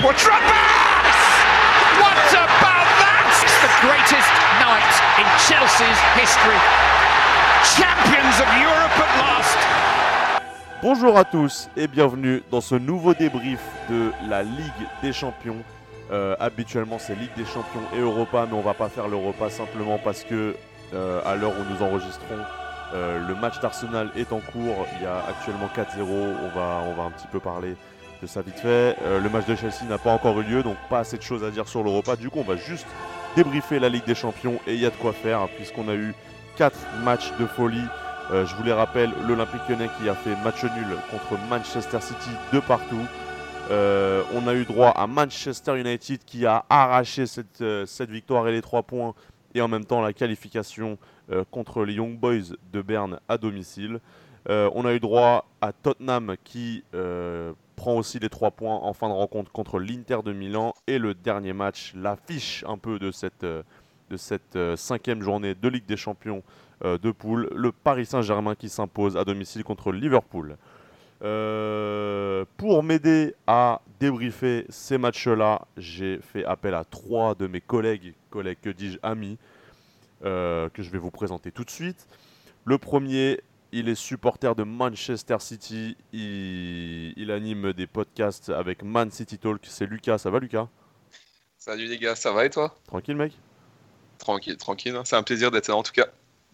Into What about that? It's the greatest night in Chelsea's history. Champions of Europe at last. Bonjour à tous et bienvenue dans ce nouveau débrief de la Ligue des Champions. Euh, habituellement c'est Ligue des Champions et Europa, mais on va pas faire l'Europa simplement parce que euh, à l'heure où nous enregistrons, euh, le match d'Arsenal est en cours. Il y a actuellement 4-0. On va, on va un petit peu parler de ça vite fait. le match de Chelsea n'a pas encore eu lieu, donc pas assez de choses à dire sur l'Europa. Du coup, on va juste débriefer la Ligue des Champions et il y a de quoi faire puisqu'on a eu 4 matchs de folie. je vous les rappelle, l'Olympique lyonnais qui a fait match nul contre Manchester City de partout. on a eu droit à Manchester United qui a arraché cette, cette victoire et les 3 points et en même temps la qualification euh, contre les Young Boys de Berne à domicile. Euh, on a eu droit à Tottenham qui euh, prend aussi les 3 points en fin de rencontre contre l'Inter de Milan. Et le dernier match, l'affiche un peu de cette, de cette cinquième journée de Ligue des Champions de poule, le Paris Saint-Germain qui s'impose à domicile contre Liverpool. pour m'aider à débriefer ces matchs-là, j'ai fait appel à trois de mes collègues, collègues que dis-je, amis, euh, que je vais vous présenter tout de suite. Le premier, il est supporter de Manchester City. Il, anime des podcasts avec Man City Talk. C'est Lucas. Ça va, Lucas? Salut les gars, ça va et toi? Tranquille, mec? Tranquille, tranquille. C'est un plaisir d'être là en tout cas.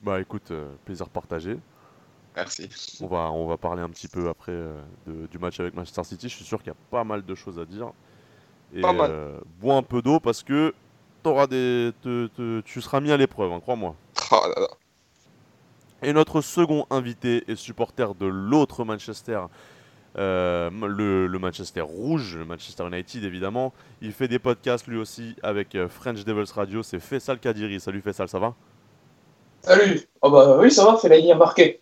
Bah écoute, euh, plaisir partagé. Merci. On va, on va parler un petit peu après euh, du match avec Manchester City. Je suis sûr qu'il y a pas mal de choses à dire. Et bois un peu d'eau parce que des, tu seras mis à l'épreuve, hein, crois-moi. Oh Et notre second invité est supporter de l'autre Manchester, euh, le, Manchester Rouge, le Manchester United évidemment. Il fait des podcasts lui aussi avec euh, French Devils Radio. C'est Fessal Kadiri. Salut Fessal, ça va? Salut Oh bah oui, ça va, fait la ligne marquée.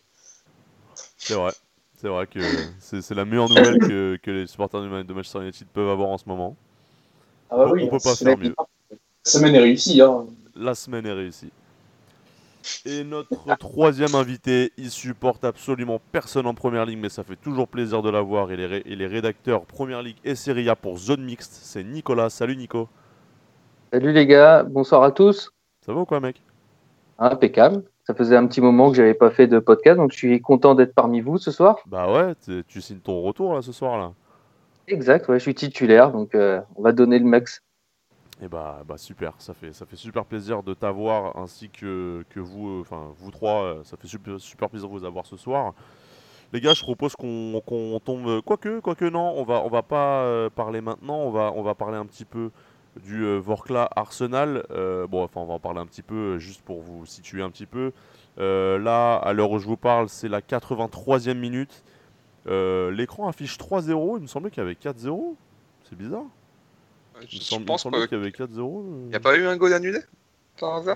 C'est vrai. C'est vrai que c'est la meilleure nouvelle que, que, les supporters de Manchester United peuvent avoir en ce moment. Ah bah oui, on peut pas faire mieux. La semaine est réussie. Hein. La semaine est réussie. Et notre troisième invité, il supporte absolument personne en première ligue, mais ça fait toujours plaisir de l'avoir. Il, est il est rédacteur première ligue et Serie A pour Zone Mixte. C'est Nicolas. Salut Nico. Salut les gars, bonsoir à tous. Ça va ou quoi, mec? Impeccable. Ça faisait un petit moment que j'avais pas fait de podcast, donc je suis content d'être parmi vous ce soir. Bah ouais, tu signes ton retour là ce soir là. Exact, ouais, je suis titulaire, donc euh, on va donner le max. Et bah, bah super, ça fait, super plaisir de t'avoir ainsi que, vous, euh, enfin vous trois, euh, ça fait super, super plaisir de vous avoir ce soir. Les gars, je propose qu'on tombe, quoique, quoique non, on va, on va pas euh, parler maintenant, on va, on va parler un petit peu du Vorkla Arsenal. bon, enfin on va en parler un petit peu juste pour vous situer un petit peu. là, à l'heure où je vous parle, c'est la 83e minute. L'écran affiche 3-0, il me semblait qu'il y avait 4-0. C'est bizarre. Je, pense qu'il y avait 4-0. Il n'y a pas eu un goal annulé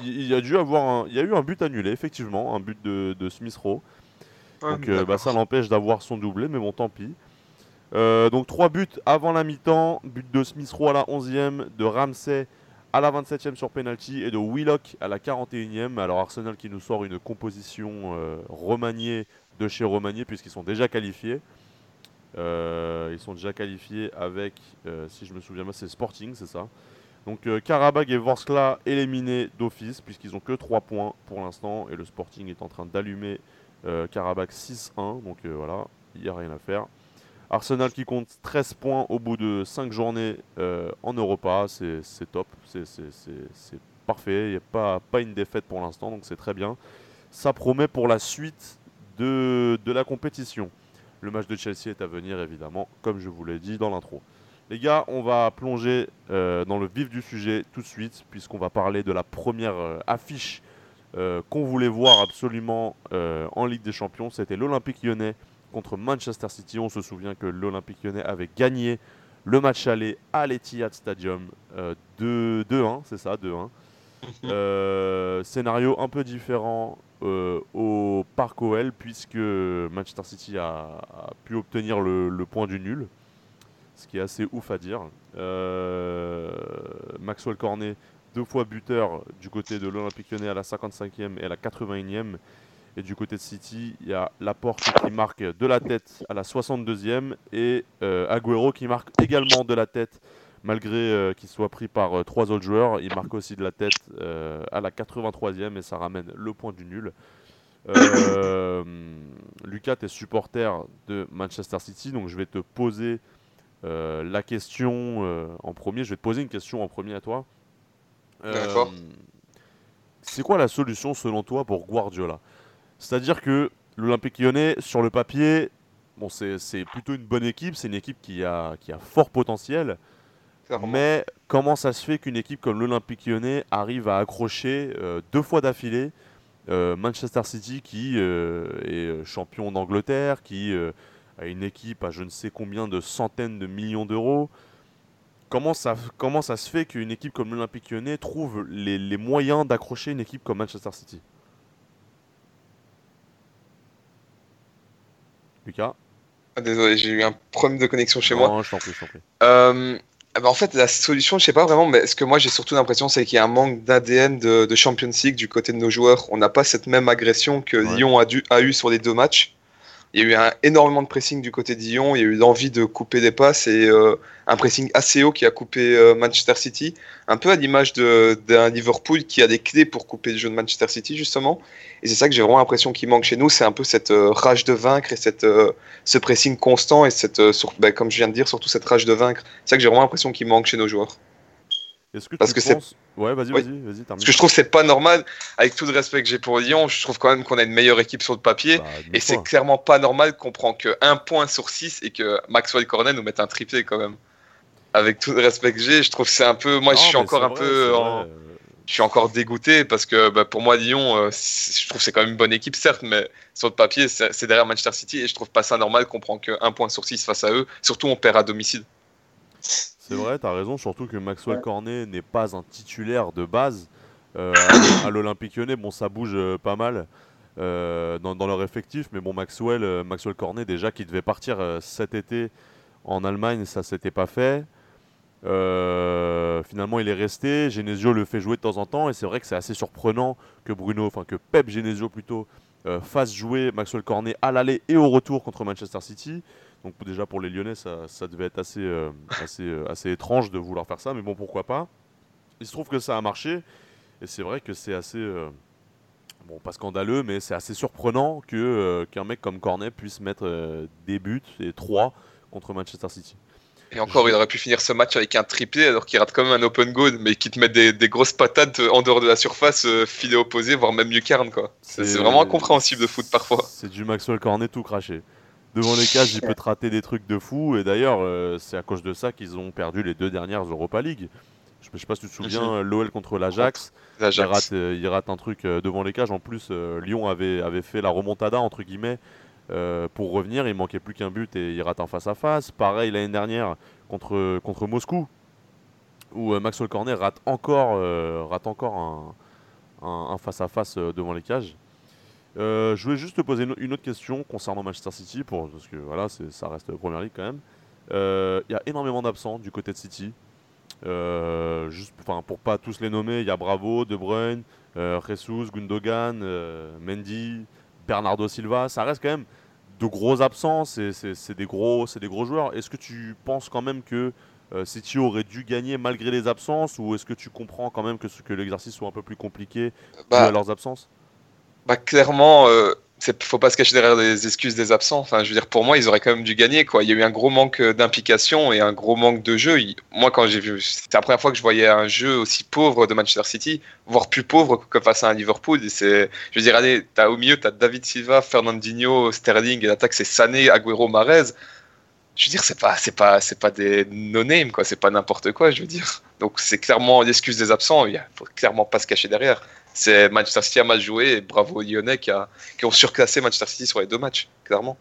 il, y a dû avoir un, il y a eu un but annulé, effectivement, un but de, de Smith Rowe. donc euh, bah, ça l'empêche d'avoir son doublé, mais bon, tant pis. Euh, donc 3 buts avant la mi-temps, but de Smith Rowe à la 11e, de Ramsey à la 27e sur penalty et de Willock à la 41e. Alors Arsenal qui nous sort une composition euh, remaniée de chez Romanier puisqu'ils sont déjà qualifiés. Euh, ils sont déjà qualifiés avec, euh, si je me souviens bien, c'est Sporting, c'est ça. Donc euh, Karabag et Vorskla éliminés d'office puisqu'ils ont que 3 points pour l'instant et le Sporting est en train d'allumer Karabag 6-1. Donc voilà, il n'y a rien à faire. Arsenal qui compte 13 points au bout de 5 journées en Europa, c'est top, c'est parfait, il n'y a pas, une défaite pour l'instant, donc c'est très bien. Ça promet pour la suite de la compétition. Le match de Chelsea est à venir, évidemment, comme je vous l'ai dit dans l'intro. Les gars, on va plonger euh, dans le vif du sujet tout de suite, puisqu'on va parler de la première euh, affiche euh, qu'on voulait voir absolument en Ligue des Champions. C'était l'Olympique lyonnais contre Manchester City. On se souvient que l'Olympique lyonnais avait gagné le match aller à l'Etihad Stadium 2-1, c'est ça, 2-1. scénario un peu différent euh, au Parc OL puisque Manchester City a, pu obtenir le, point du nul, ce qui est assez ouf à dire. Euh, Maxwell Cornet, deux fois buteur du côté de l'Olympique Lyonnais à la 55e et à la 81e. Et du côté de City, il y a Laporte qui marque de la tête à la 62e et euh, Agüero qui marque également de la tête malgré euh, qu'il soit pris par euh, trois autres joueurs. Il marque aussi de la tête à la 83e et ça ramène le point du nul. Lucas, tu es supporter de Manchester City, donc je vais te poser la question en premier. Je vais te poser une question en premier à toi. D'accord. C'est quoi la solution selon toi pour Guardiola? C'est-à-dire que l'Olympique lyonnais, sur le papier, bon, c'est plutôt une bonne équipe, c'est une équipe qui a, qui a fort potentiel. Mais comment ça se fait qu'une équipe comme l'Olympique lyonnais arrive à accrocher euh, deux fois d'affilée euh, Manchester City qui euh, est champion d'Angleterre, qui a une équipe à je ne sais combien de centaines de millions d'euros? Comment ça, comment ça se fait qu'une équipe comme l'Olympique lyonnais trouve les, les moyens d'accrocher une équipe comme Manchester City? Ah, désolé, j'ai eu un problème de connexion chez moi. Non, je t'en prie, je t'en prie. Ah bah, en fait, la solution, je sais pas vraiment, mais ce que moi j'ai surtout l'impression, c'est qu'il y a un manque d'ADN de, Champions League du côté de nos joueurs. On n'a pas cette même agression que Lyon a, dû, a eu sur les deux matchs. Il y a eu un, énormément de pressing du côté de Lyon, il y a eu l'envie de couper des passes et euh, un pressing assez haut qui a coupé euh, Manchester City, un peu à l'image d'un Liverpool qui a des clés pour couper le jeu de Manchester City justement. Et c'est ça que j'ai vraiment l'impression qu'il manque chez nous, c'est un peu cette euh, rage de vaincre et cette, ce pressing constant et cette, ben, comme je viens de dire, surtout cette rage de vaincre. C'est ça que j'ai vraiment l'impression qu'il manque chez nos joueurs. Que Parce que c'est Ouais, vas-y, vas-y, vas-y. Parce que je trouve que c'est pas normal, avec tout le respect que j'ai pour Lyon, je trouve quand même qu'on a une meilleure équipe sur le papier. Bah, et c'est clairement pas normal qu'on prend que un point sur 6 et que Maxwell Cornet nous mette un triplé quand même. Avec tout le respect que j'ai, je trouve que c'est un peu. Moi, je suis encore un peu. Je suis encore dégoûté parce que bah, pour moi, Lyon, euh, je trouve que c'est quand même une bonne équipe, certes, mais sur le papier, c'est derrière Manchester City et je trouve pas ça normal qu'on prend que un point sur 6 face à eux. Surtout, on perd à domicile. C'est vrai, t'as raison, surtout que Maxwell Cornet n'est pas un titulaire de base. Euh, à l'Olympique lyonnais, bon, ça bouge euh, pas mal euh, dans, leur effectif, mais bon, Maxwell, Maxwell Cornet, déjà, qui devait partir cet été en Allemagne, ça s'était pas fait. finalement, il est resté. Genesio le fait jouer de temps en temps, et c'est vrai que c'est assez surprenant que Bruno, enfin que Pep Genesio plutôt, fasse jouer Maxwell Cornet à l'aller et au retour contre Manchester City. Donc déjà pour les Lyonnais, ça, devait être assez, euh, assez, euh, assez étrange de vouloir faire ça, mais bon, pourquoi pas. Il se trouve que ça a marché, et c'est vrai que c'est assez, euh, bon, pas scandaleux, mais c'est assez surprenant que qu'un mec comme Cornet puisse mettre des buts, et trois, contre Manchester City. Et encore, il aurait pu finir ce match avec un triplé alors qu'il rate quand même un open goal, mais qui te met des, grosses patates en dehors de la surface, filet opposé, voire même mieux quoi. C'est vraiment incompréhensible de foot parfois. C'est du Maxwell Cornet tout craché devant les cages, il peut te rater des trucs de fou. Et d'ailleurs, euh, c'est à cause de ça qu'ils ont perdu les deux dernières Europa League. Je ne sais pas si tu te souviens, l'OL contre l'Ajax. Il, rate, euh, il rate un truc euh, devant les cages. En plus, Lyon avait, avait fait la remontada, entre guillemets, pour revenir. Il manquait plus qu'un but et il rate un face-à-face. Pareil l'année dernière contre, contre Moscou, où Maxwell Cornet rate encore, rate encore un face-à-face devant les cages. Euh, je voulais juste te poser une autre question concernant Manchester City, pour, parce que voilà, ça reste Première Ligue quand même. Euh, il y a énormément d'absents du côté de City. Euh, juste, pour pas tous les nommer, il y a Bravo, De Bruyne, Jesus, Gundogan, Mendy, Bernardo Silva. Ça reste quand même de gros absents. C'est des gros, c'est des gros joueurs. Est-ce que tu penses quand même que City aurait dû gagner malgré les absences, ou est-ce que tu comprends quand même que, que l'exercice soit un peu plus compliqué bah, à leurs absences? Bah, clairement, euh, faut pas se cacher derrière les excuses des absents. Enfin, je veux dire, pour moi, ils auraient quand même dû gagner. Quoi. Il y a eu un gros manque d'implication et un gros manque de jeu. Moi, quand j'ai vu, c'était la première fois que je voyais un jeu aussi pauvre de Manchester City, voire plus pauvre que face à un Liverpool. c'est, je veux dire, allez, as, au milieu, tu as David Silva, Fernandinho, Sterling, et l'attaque, c'est Sané, Agüero, Marez. Je veux dire, c'est pas, c'est pas, c'est pas des no-name, quoi. C'est pas n'importe quoi, je veux dire. Donc, c'est clairement l'excuse des absents. Il faut clairement pas se cacher derrière c'est Manchester City a mal joué et bravo aux Lyonnais qui, ont surclassé Manchester City sur les deux matchs, clairement.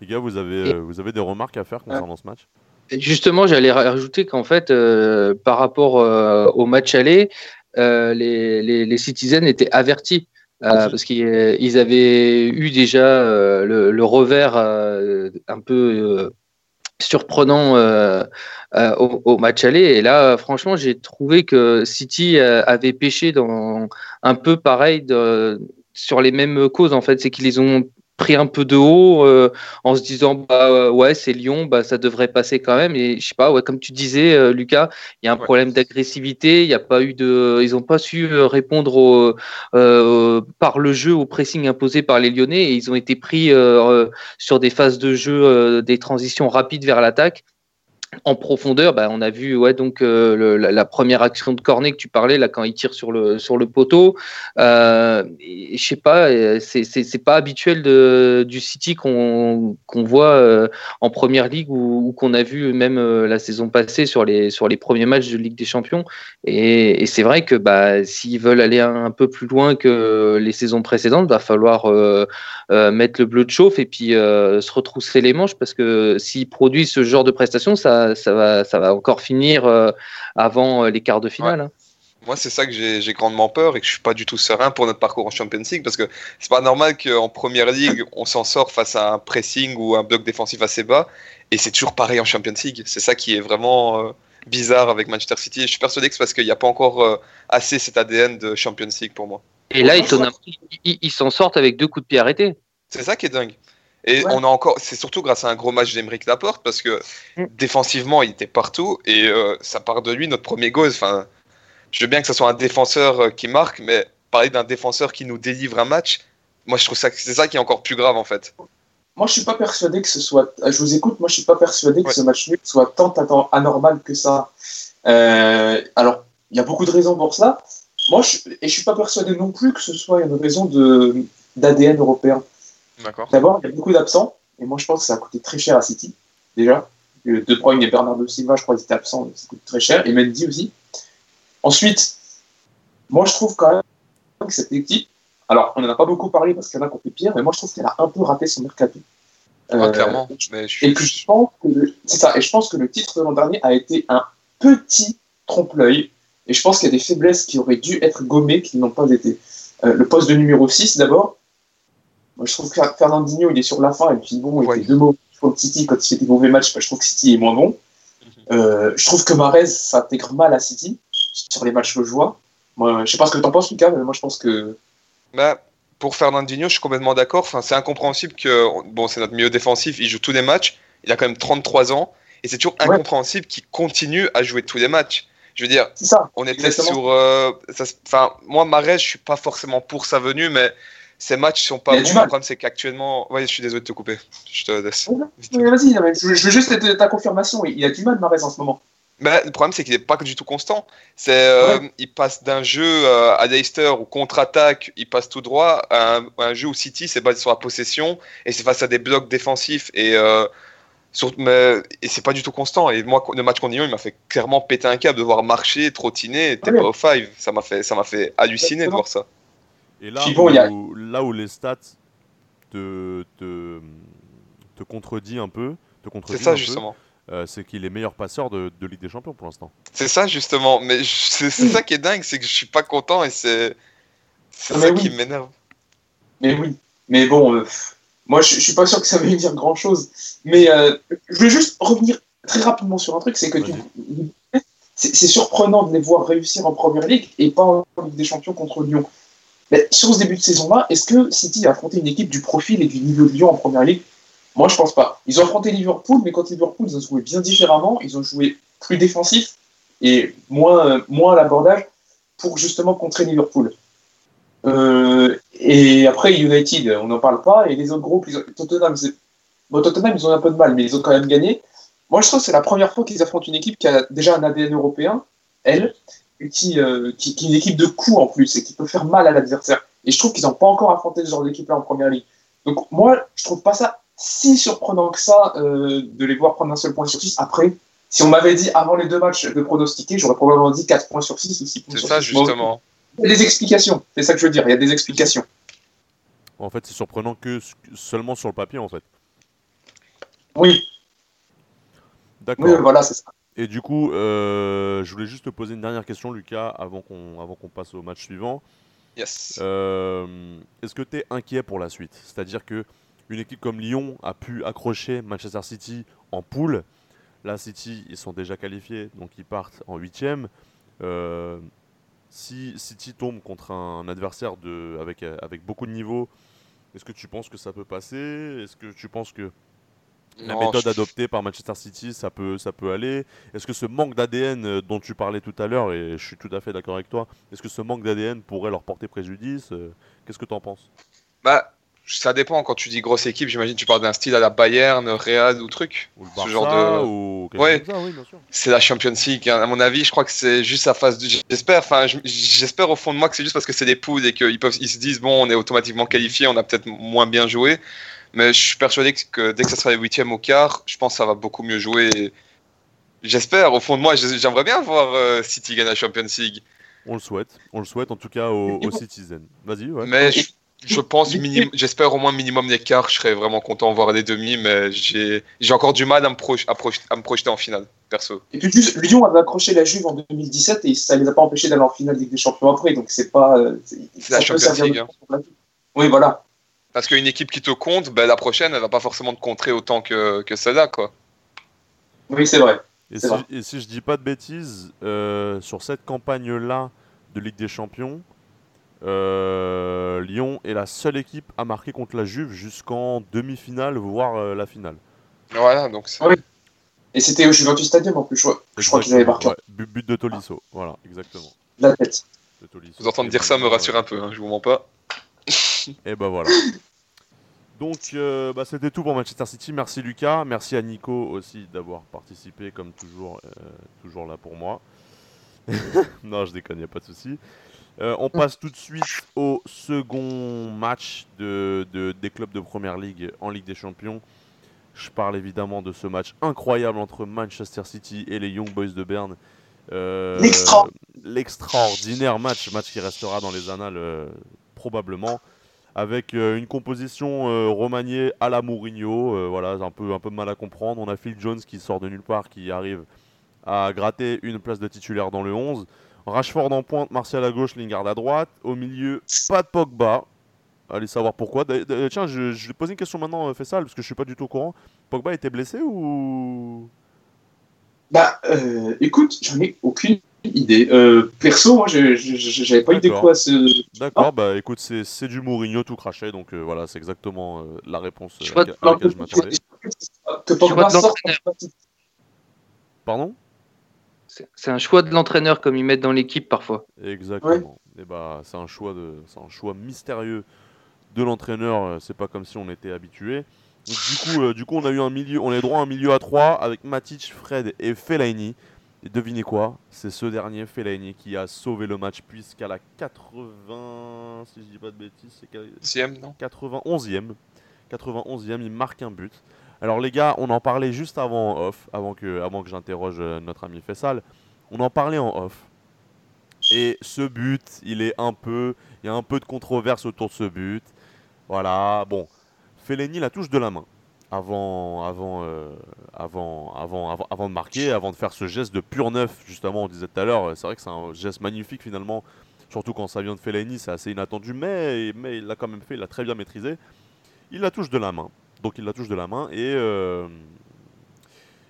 Les gars, vous avez, euh, vous avez des remarques à faire concernant ce match? Justement, j'allais rajouter qu'en fait, euh, par rapport euh, au match aller, les, les, Citizens étaient avertis. parce qu'ils avaient eu déjà le, revers un peu surprenant euh, euh, au, match aller. Et là, franchement, j'ai trouvé que City euh, avait pêché dans un peu pareil sur les mêmes causes en fait, c'est qu'ils ont pris un peu de haut euh, en se disant bah euh, ouais c'est Lyon bah ça devrait passer quand même. Et je sais pas ouais comme tu disais euh, Lucas il y a un problème d'agressivité il y a pas eu de ils ont pas su répondre au, par le jeu au pressing imposé par les Lyonnais. Et ils ont été pris sur des phases de jeu des transitions rapides vers l'attaque en profondeur, bah, on a vu ouais, donc, euh, la, première action de Cornet que tu parlais, là, quand il tire sur le, sur le poteau. Euh, je sais pas, euh, c'est pas habituel du City qu'on voit euh, en première ligue ou, qu'on a vu même la saison passée sur les, sur les premiers matchs de Ligue des Champions. Et, c'est vrai que bah, s'ils veulent aller un, peu plus loin que les saisons précédentes, il va falloir mettre le bleu de chauffe et puis se retrousser les manches parce que s'ils produisent ce genre de prestations, ça ça, va, ça va encore finir euh, avant euh, les quarts de finale. Hein. Moi, c'est ça que j'ai grandement peur et que je suis pas du tout serein pour notre parcours en Champions League parce que c'est pas normal qu'en première ligue, on s'en sort face à un pressing ou un bloc défensif assez bas et c'est toujours pareil en Champions League. C'est ça qui est vraiment euh, bizarre avec Manchester City. je suis persuadé que c'est parce qu'il n'y a pas encore assez cet ADN de Champions League pour moi. Et là, ils s'en sortent avec deux coups de pied arrêtés. C'est ça qui est dingue. Et on a encore, c'est surtout grâce à un gros match d'Emeric Laporte parce que mm. défensivement, il était partout et euh, ça part de lui notre premier goal. Enfin, je veux bien que ce soit un défenseur euh, qui marque, mais parler d'un défenseur qui nous délivre un match, moi je trouve ça c'est ça qui est encore plus grave en fait. Moi je suis pas persuadé que ce soit. Euh, je vous écoute. Moi je suis pas persuadé que ce match nul soit tant anormal que ça. alors il y a beaucoup de raisons pour ça. Moi je, et je suis pas persuadé non plus que ce soit une raison de d'ADN européen. D'abord, il y a beaucoup d'absents, et moi je pense que ça a coûté très cher à City, déjà. De Bruyne et Bernardo Silva, je crois qu'ils étaient absents, ça coûte très cher, et Mendy aussi. Ensuite, moi je trouve quand même que cette équipe, alors on n'en a pas beaucoup parlé parce qu'il y en a qui ont fait pire, mais moi je trouve qu'elle a un peu raté son mercato. Ah, clairement. Mais je... Et que je pense que c'est ça. Et je pense que le titre de l'an dernier a été un petit trompe-l'œil. Et je pense qu'il y a des faiblesses qui auraient dû être gommées qui n'ont pas été. Euh, le poste de numéro 6 d'abord. Moi, je trouve que Fernandinho, il est sur la fin, et puis bon, il ouais. deux mots pour City quand il fait des mauvais matchs, bah, je trouve que City est moins bon. Mhm. Euh, je trouve que Marez s'intègre mal à City sur les matchs que je vois. Moi, je sais pas ce que tu en penses, Lucas, mais moi je pense que. Bah, pour Fernandinho, je suis complètement d'accord. Enfin, c'est incompréhensible que. Bon, c'est notre milieu défensif, il joue tous les matchs. Il a quand même 33 ans. Et c'est toujours incompréhensible qu'il continue à jouer tous les matchs. Je veux dire, ça, on était sur. Euh, enfin, moi, Marez, je suis pas forcément pour sa venue, mais ces matchs sont pas bons. Le problème, c'est qu'actuellement. Ouais, je suis désolé de te couper. Je te laisse. Vas-y, je veux juste ta confirmation. Il a du mal, Marez, en ce moment. Mais le problème, c'est qu'il n'est pas du tout constant. C'est, euh, Il passe d'un jeu euh, à Leicester ou contre-attaque, il passe tout droit, à un, jeu où City, c'est basé sur la possession et c'est face à des blocs défensifs. Et, euh, sur, mais, et c'est pas du tout constant. Et moi, le match contre Lyon, il m'a fait clairement péter un câble de voir marcher, trottiner, t'es pas au five. Ça m'a fait, ça m'a fait halluciner de voir ça. Et là, où, là où les stats te, te, te contredit un peu, te c'est ça justement. Euh, c'est qu'il est meilleur passeur de, de, Ligue des Champions pour l'instant. C'est ça justement, mais c'est ça qui est dingue, c'est que je suis pas content et c'est ah, ça qui m'énerve. Mais oui, mais bon, euh, moi je, je, suis pas sûr que ça veut dire grand chose. Mais euh, je veux juste revenir très rapidement sur un truc, c'est que c'est surprenant de les voir réussir en Première Ligue et pas en Ligue des Champions contre Lyon. Sur ce début de saison-là, est-ce que City a affronté une équipe du profil et du niveau de Lyon en première ligue? Moi, je pense pas. Ils ont affronté Liverpool, mais quand Liverpool, ils ont joué bien différemment. Ils ont joué plus défensif et moins, moins à l'abordage pour justement contrer Liverpool. Euh, et après, United, on n'en parle pas. Et les autres groupes, Tottenham, Tottenham, ils ont un peu de mal, mais ils ont quand même gagné. Moi, je trouve que c'est la première fois qu'ils affrontent une équipe qui a déjà un ADN européen, elle, qui, euh, qui, qui, est une équipe de coups en plus et qui peut faire mal à l'adversaire. Et je trouve qu'ils n'ont pas encore affronté ce genre d'équipe-là en première ligue. Donc moi, je trouve pas ça si surprenant que ça euh, de les voir prendre un seul point sur 6. Après, si on m'avait dit avant les deux matchs de pronostiquer, j'aurais probablement dit 4 points sur 6 ou 6 points sur 6. C'est ça, justement. il y a des explications, c'est ça que je veux dire, il y a des explications. En fait, c'est surprenant que seulement sur le papier, en fait. Oui. D'accord. Oui, voilà, c'est ça. Et du coup, euh, je voulais juste te poser une dernière question, Lucas, avant qu'on avant qu'on passe au match suivant. Yes. Euh, est-ce que tu es inquiet pour la suite? C'est-à-dire que une équipe comme Lyon a pu accrocher Manchester City en poule. Là, City, ils sont déjà qualifiés, donc ils partent en huitième. Euh, si City tombe contre un adversaire de, avec, avec beaucoup de niveaux, est-ce que tu penses que ça peut passer? Est-ce que tu penses que la méthode adoptée par Manchester City, ça peut, ça peut aller Est-ce que ce manque d'ADN euh, dont tu parlais tout à l'heure, et je suis tout à fait d'accord avec toi, est-ce que ce manque d'ADN pourrait leur porter préjudice euh, Qu'est-ce que tu en penses? Bah, ça dépend. Quand tu dis grosse équipe, j'imagine tu parles d'un style à la Bayern, Real ou truc. Ou le Barça, ce genre de. Ou ouais. c'est la Champions League. Hein. À mon avis, je crois que c'est juste sa phase. De... J'espère. Enfin, j'espère au fond de moi que c'est juste parce que c'est des poules et qu'ils peuvent, ils se disent bon, on est automatiquement qualifié, on a peut-être moins bien joué. Mais je suis persuadé que dès que ça sera les huitièmes au quart, je pense que ça va beaucoup mieux jouer. J'espère. Au fond de moi, j'aimerais bien voir euh, City gagner la Champions League. On le souhaite. On le souhaite en tout cas aux, Citizens. Vas-y. Ouais. Mais je pense, j'espère au moins minimum d'écart. Je serais vraiment content de voir les demi, mais j'ai encore du mal à me, à me, projeter en finale, perso. Et puis juste, Lyon avait accroché la Juve en 2017 et ça ne les a pas empêchés d'aller en finale des Champions après, donc c'est pas. Euh, c'est la Champions League. Hein. Oui, voilà. Parce qu'une équipe qui te compte, ben, la prochaine, elle va pas forcément te contrer autant que, que celle-là, quoi. Oui, c'est vrai. Et si, et si, je dis pas de bêtises, euh, sur cette campagne-là de Ligue des Champions, euh, Lyon est la seule équipe à marquer contre la Juve jusqu'en demi-finale, voire euh, la finale. Voilà, donc c'est... Oui. Et c'était au Juventus Stadium en plus, je crois, qu'ils avaient marqué. but, de Tolisso, voilà, exactement. La tête. Vous entendre dire ça me rassure un peu, hein, je vous mens pas. Et ben voilà. Donc euh, bah, c'était tout pour Manchester City. Merci Lucas, merci à Nico aussi d'avoir participé comme toujours, toujours là pour moi. non, je déconne, y a pas de souci. Euh, on passe tout de suite au second match de, des clubs de Première Ligue en Ligue des Champions. Je parle évidemment de ce match incroyable entre Manchester City et les Young Boys de Berne. Euh, l'extraordinaire match, match qui restera dans les annales euh, probablement, avec une composition remaniée à la Mourinho. voilà, un peu, un peu mal à comprendre. On a Phil Jones qui sort de nulle part, qui arrive à gratter une place de titulaire dans le 11. Rashford en pointe, Martial à gauche, Lingard à droite. Au milieu, pas de Pogba. Allez savoir pourquoi. Tiens, je, vais poser une question maintenant, euh, Fessal, parce que je suis pas du tout au courant. Pogba était blessé ou? Bah, euh, écoute, j'en ai aucune idée. Euh, perso, moi, j'avais pas idée quoi ce. D'accord, bah écoute, c'est du Mourinho tout craché, donc voilà, c'est exactement la réponse à laquelle je m'attendais. Que Pogba sorte. Pardon? C'est un choix de l'entraîneur comme ils mettent dans l'équipe parfois. Exactement. Et eh bah, c'est un choix de, un choix mystérieux de l'entraîneur. Euh, c'est pas comme si on était habitué. du coup, euh, du coup, on a eu un milieu, on est droit à un milieu à 3 avec Matic, Fred et Fellaini. Et devinez quoi C'est ce dernier, Fellaini, qui a sauvé le match puisqu'à la 80, si je dis pas de bêtises, c'est non 91e. 91e, il marque un but. Alors les gars, on en parlait juste avant en off, avant que, avant que j'interroge euh, notre ami Fessal. On en parlait en off. Et ce but, il est un peu, il y a un peu de controverse autour de ce but. Voilà, bon, Fellaini la touche de la main avant, avant, euh, avant, avant, avant, avant, de marquer, avant de faire ce geste de pur neuf. Justement, on disait tout à l'heure, c'est vrai que c'est un geste magnifique finalement, surtout quand ça vient de Fellaini, c'est assez inattendu, mais, mais il l'a quand même fait, il l'a très bien maîtrisé. Il la touche de la main. Donc il la touche de la main et euh,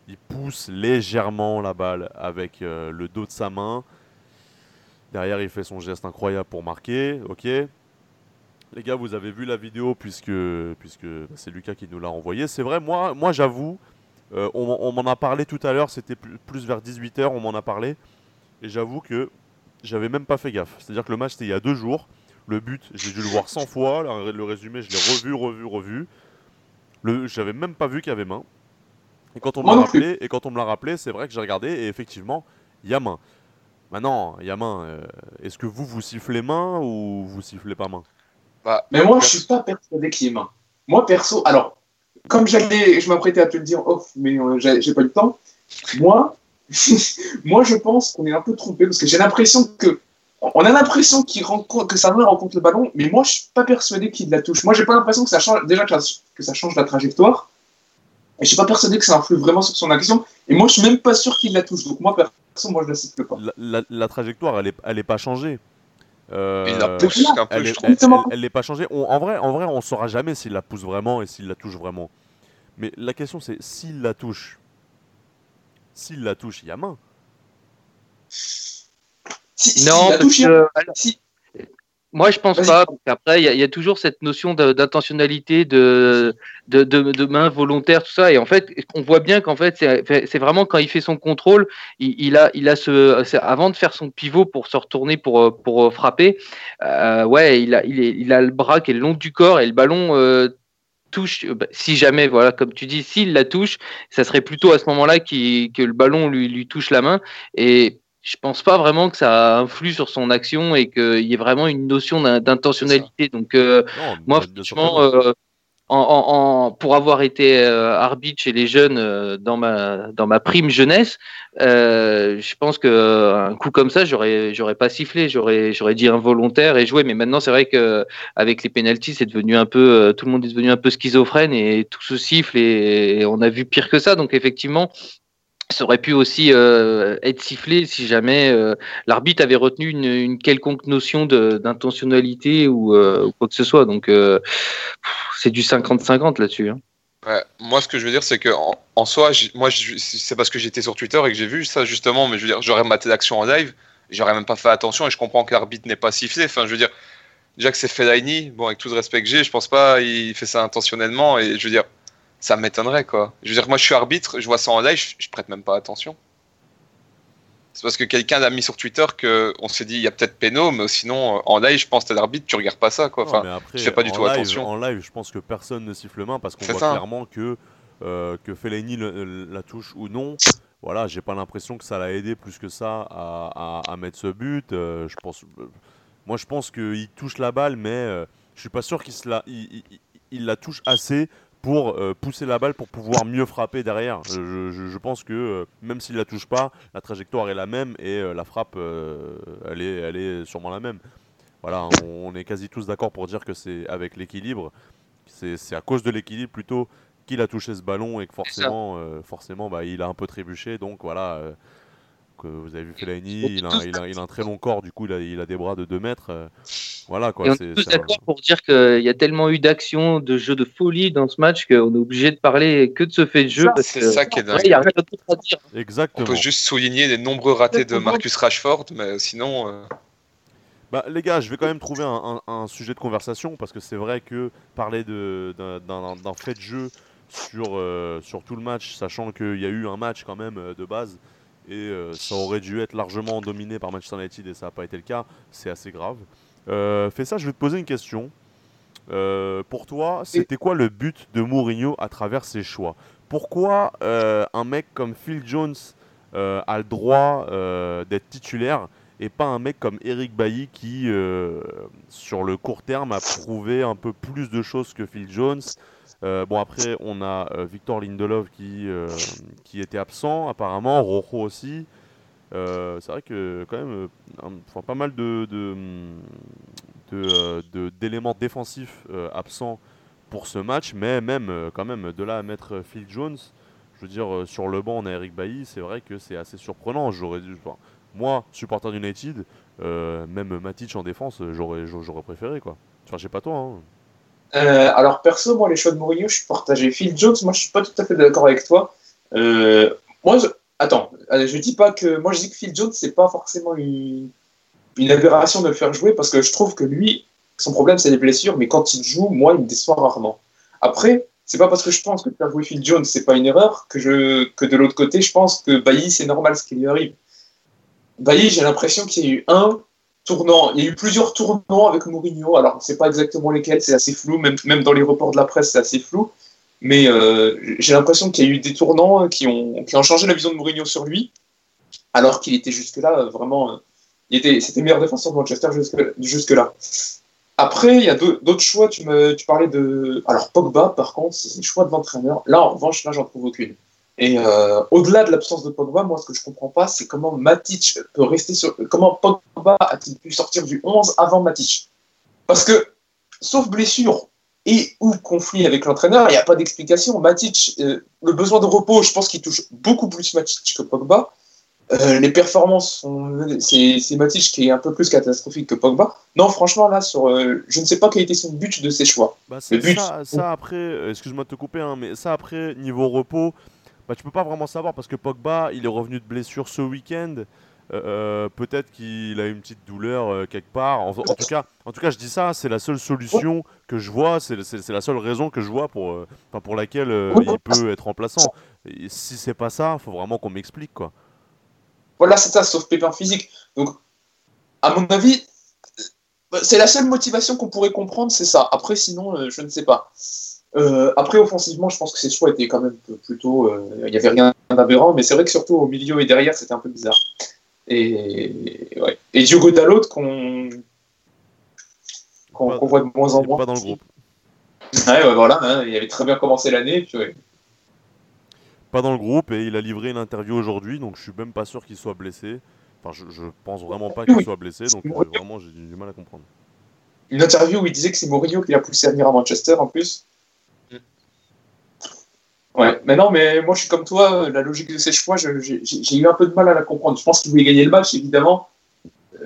il pousse légèrement la balle avec euh, le dos de sa main. Derrière, il fait son geste incroyable pour marquer. Ok. Les gars, vous avez vu la vidéo puisque, puisque c'est Lucas qui nous l'a envoyé. C'est vrai, moi, moi j'avoue, euh, on, m'en a parlé tout à l'heure, c'était plus vers 18h, on m'en a parlé. Et j'avoue que j'avais même pas fait gaffe. C'est-à-dire que le match, c'était il y a deux jours. Le but, j'ai dû le voir 100 fois. Le résumé, je l'ai revu, revu, revu. Le, j'avais même pas vu qu'il y avait main. Et quand on me l'a rappelé, et quand on me l'a rappelé, c'est vrai que j'ai regardé et effectivement, il y a main. Maintenant, il y a main. Euh, est-ce que vous vous sifflez main ou vous sifflez pas main? Bah, Mais moi, je suis pas persuadé qu'il y ait main. Moi, perso, alors, comme j'allais, je m'apprêtais à te le dire off, mais euh, j'ai pas eu le temps. Moi, moi, je pense qu'on est un peu trompé parce que j'ai l'impression que on a l'impression qu'il rencontre, que sa main rencontre le ballon, mais moi je suis pas persuadé qu'il la touche. Moi j'ai pas l'impression que ça change déjà que, ça change la trajectoire. Et je suis pas persuadé que ça influe vraiment sur son action. Et moi je suis même pas sûr qu'il la touche. Donc moi perso, moi je la siffle pas. La, trajectoire elle est, elle est pas changée. Euh, il la pousse un peu, elle, je Elle, n'est pas changée. en vrai, en vrai, on saura jamais s'il la pousse vraiment et s'il la touche vraiment. Mais la question c'est s'il la touche. S'il la touche, il y a main. non, parce que, moi, je pense pas. Après, il y, a toujours cette notion d'intentionnalité, de, de, de, main volontaire, tout ça. Et en fait, on voit bien qu'en fait, c'est vraiment quand il fait son contrôle, il, a, il a ce, avant de faire son pivot pour se retourner pour, pour frapper, euh, ouais, il a, il, est, il a le bras qui est le long du corps et le ballon. Euh, touche, bah, si jamais, voilà, comme tu dis, s'il la touche, ça serait plutôt à ce moment-là que le ballon lui, lui touche la main. Et je pense pas vraiment que ça influe sur son action et qu'il y ait vraiment une notion d'intentionnalité. Donc, euh, moi, franchement, euh, en, pour avoir été euh, arbitre chez les jeunes dans, ma, dans ma prime jeunesse, je pense qu'un coup comme ça, j'aurais, j'aurais pas sifflé, j'aurais, j'aurais dit involontaire et joué. Mais maintenant, c'est vrai qu'avec les pénalties, c'est devenu un peu, tout le monde est devenu un peu schizophrène et tout se siffle et on a vu pire que ça. Donc, effectivement, ça aurait pu aussi euh, être sifflé si jamais euh, l'arbitre avait retenu une, quelconque notion d'intentionnalité ou, euh, ou, quoi que ce soit. Donc c'est du 50-50 là-dessus. Hein. Moi, ce que je veux dire, c'est que en, soi, moi, c'est parce que j'étais sur Twitter et que j'ai vu ça justement. Mais je veux dire, j'aurais maté l'action en live, j'aurais même pas fait attention et je comprends que l'arbitre n'est pas sifflé. Enfin, je veux dire, déjà que c'est Fellaini, bon, avec tout le respect que j'ai, je pense pas il fait ça intentionnellement et je veux dire, ça m'étonnerait quoi. Je veux dire, moi je suis arbitre, je vois ça en live, je, prête même pas attention. C'est parce que quelqu'un a mis sur Twitter que on s'est dit il y a peut-être péno, mais sinon euh, en live, je pense que t'es l'arbitre, tu regardes pas ça quoi. Enfin, je fais pas du tout attention. En live, je pense que personne ne siffle main parce qu'on voit clairement que euh, que Fellaini la touche ou non. Voilà, j'ai pas l'impression que ça l'a aidé plus que ça à, à, mettre ce but. Euh, je pense, moi je pense qu'il touche la balle, mais je suis pas sûr qu'il la, il, il la touche assez pour euh, pousser la balle pour pouvoir mieux frapper derrière. Je, pense que euh, même s'il la touche pas, la trajectoire est la même et euh, la frappe, elle, est, elle est sûrement la même. Voilà, on, est quasi tous d'accord pour dire que c'est avec l'équilibre. C'est à cause de l'équilibre plutôt qu'il a touché ce ballon et que forcément, forcément bah, il a un peu trébuché. Donc voilà, vous avez vu Fellaini, il a, il, a, il a, un très long corps, du coup il a, il a des bras de 2 mètres. Euh, voilà quoi. on est, tous d'accord pour dire qu'il y a tellement eu d'actions, de jeux de folie dans ce match qu'on est obligé de parler que de ce fait de jeu. C'est ça qui est dingue. Exactement. On peut juste souligner les nombreux ratés de Marcus Rashford, mais sinon. Euh, bah, les gars, je vais quand même trouver un, un, sujet de conversation parce que c'est vrai que parler d'un fait de jeu sur, euh, sur tout le match, sachant qu'il y a eu un match quand même de base et euh, ça aurait dû être largement dominé par Manchester United et ça n'a pas été le cas, c'est assez grave. Euh, fais ça, je vais te poser une question. Euh, pour toi, c'était quoi le but de Mourinho à travers ses choix? Pourquoi un mec comme Phil Jones a le droit d'être titulaire et pas un mec comme Eric Bailly qui, sur le court terme, a prouvé un peu plus de choses que Phil Jones euh, bon, après, on a euh, Victor Lindelof qui, euh, qui était absent, apparemment, Rojo aussi. c'est vrai que, quand même, pas mal de, d'éléments de, défensifs absents pour ce match, mais même, quand même, de là à mettre Phil Jones, je veux dire, sur le banc, on a Eric Bailly, c'est vrai que c'est assez surprenant. Moi, supporter d'United, même Matic en défense, j'aurais, j'aurais préféré, quoi. Enfin, je sais pas toi, hein. Euh, alors, perso, moi, les choix de Mourinho, je suis partagé. Phil Jones, moi, je suis pas tout à fait d'accord avec toi. Euh, moi, je... attends, euh, je dis pas que. Moi, je dis que Phil Jones, c'est pas forcément une... une aberration de le faire jouer parce que je trouve que lui, son problème, c'est les blessures, mais quand il joue, moi, il me déçoit rarement. Après, c'est pas parce que je pense que faire jouer Phil Jones, c'est pas une erreur, que, je... que de l'autre côté, je pense que Bailly, c'est normal ce qui lui arrive. Bailly, j'ai l'impression qu'il y a eu un, tournant. Il y a eu plusieurs tournants avec Mourinho. Alors, on ne sait pas exactement lesquels, c'est assez flou. Même, même dans les reports de la presse, c'est assez flou. Mais euh, j'ai l'impression qu'il y a eu des tournants qui ont, qui ont changé la vision de Mourinho sur lui, alors qu'il était jusque-là euh, vraiment. Euh, il était, c'était meilleur défenseur de Manchester jusque-là. Après, il y a d'autres choix. Tu, me, tu parlais de. Alors, Pogba, par contre, c'est des choix de l'entraîneur. Là, en revanche, là, j'en trouve aucune. Et euh, au-delà de l'absence de Pogba, moi, ce que je comprends pas, c'est comment Matic peut rester sur. Comment Pogba a-t-il pu sortir du 11 avant Matic? Parce que, sauf blessure et ou conflit avec l'entraîneur, il n'y a pas d'explication. Matic, euh, le besoin de repos, je pense qu'il touche beaucoup plus Matic que Pogba. Euh, les performances, c'est Matic qui est un peu plus catastrophique que Pogba. Non, franchement, là, sur, je ne sais pas quel était son but de ses choix. Bah, ça, ça, après, excuse-moi de te couper, hein, mais ça après, niveau repos, bah, tu peux pas vraiment savoir parce que Pogba, il est revenu de blessure ce week-end. euh, peut-être qu'il a une petite douleur quelque part. En, tout cas, en tout cas, je dis ça, c'est la seule solution que je vois, c'est la seule raison que je vois pour, pour laquelle il peut être remplaçant. Et si c'est pas ça, faut vraiment qu'on m'explique quoi. Voilà, c'est ça, sauf pépin physique. Donc, à mon avis, c'est la seule motivation qu'on pourrait comprendre, c'est ça. Après, sinon, je ne sais pas. Euh, après, offensivement, je pense que ses choix étaient quand même plutôt. Euh, il n'y avait rien d'aberrant, mais c'est vrai que surtout au milieu et derrière, c'était un peu bizarre. Et, ouais. et Diogo Dalot, qu'on qu'on voit de moins en moins. Pas dans le groupe. Ouais, voilà, hein, il avait très bien commencé l'année. Pas dans le groupe, et il a livré une interview aujourd'hui, donc je suis même pas sûr qu'il soit blessé. Enfin, je, je pense vraiment pas qu'il soit blessé, donc euh, vraiment, j'ai du mal à comprendre. Une interview où il disait que c'est Mourinho qui l'a poussé à venir à Manchester en plus. Ouais, mais non, mais moi je suis comme toi, la logique de ses choix, j'ai eu un peu de mal à la comprendre. Je pense qu'il voulait gagner le match, évidemment,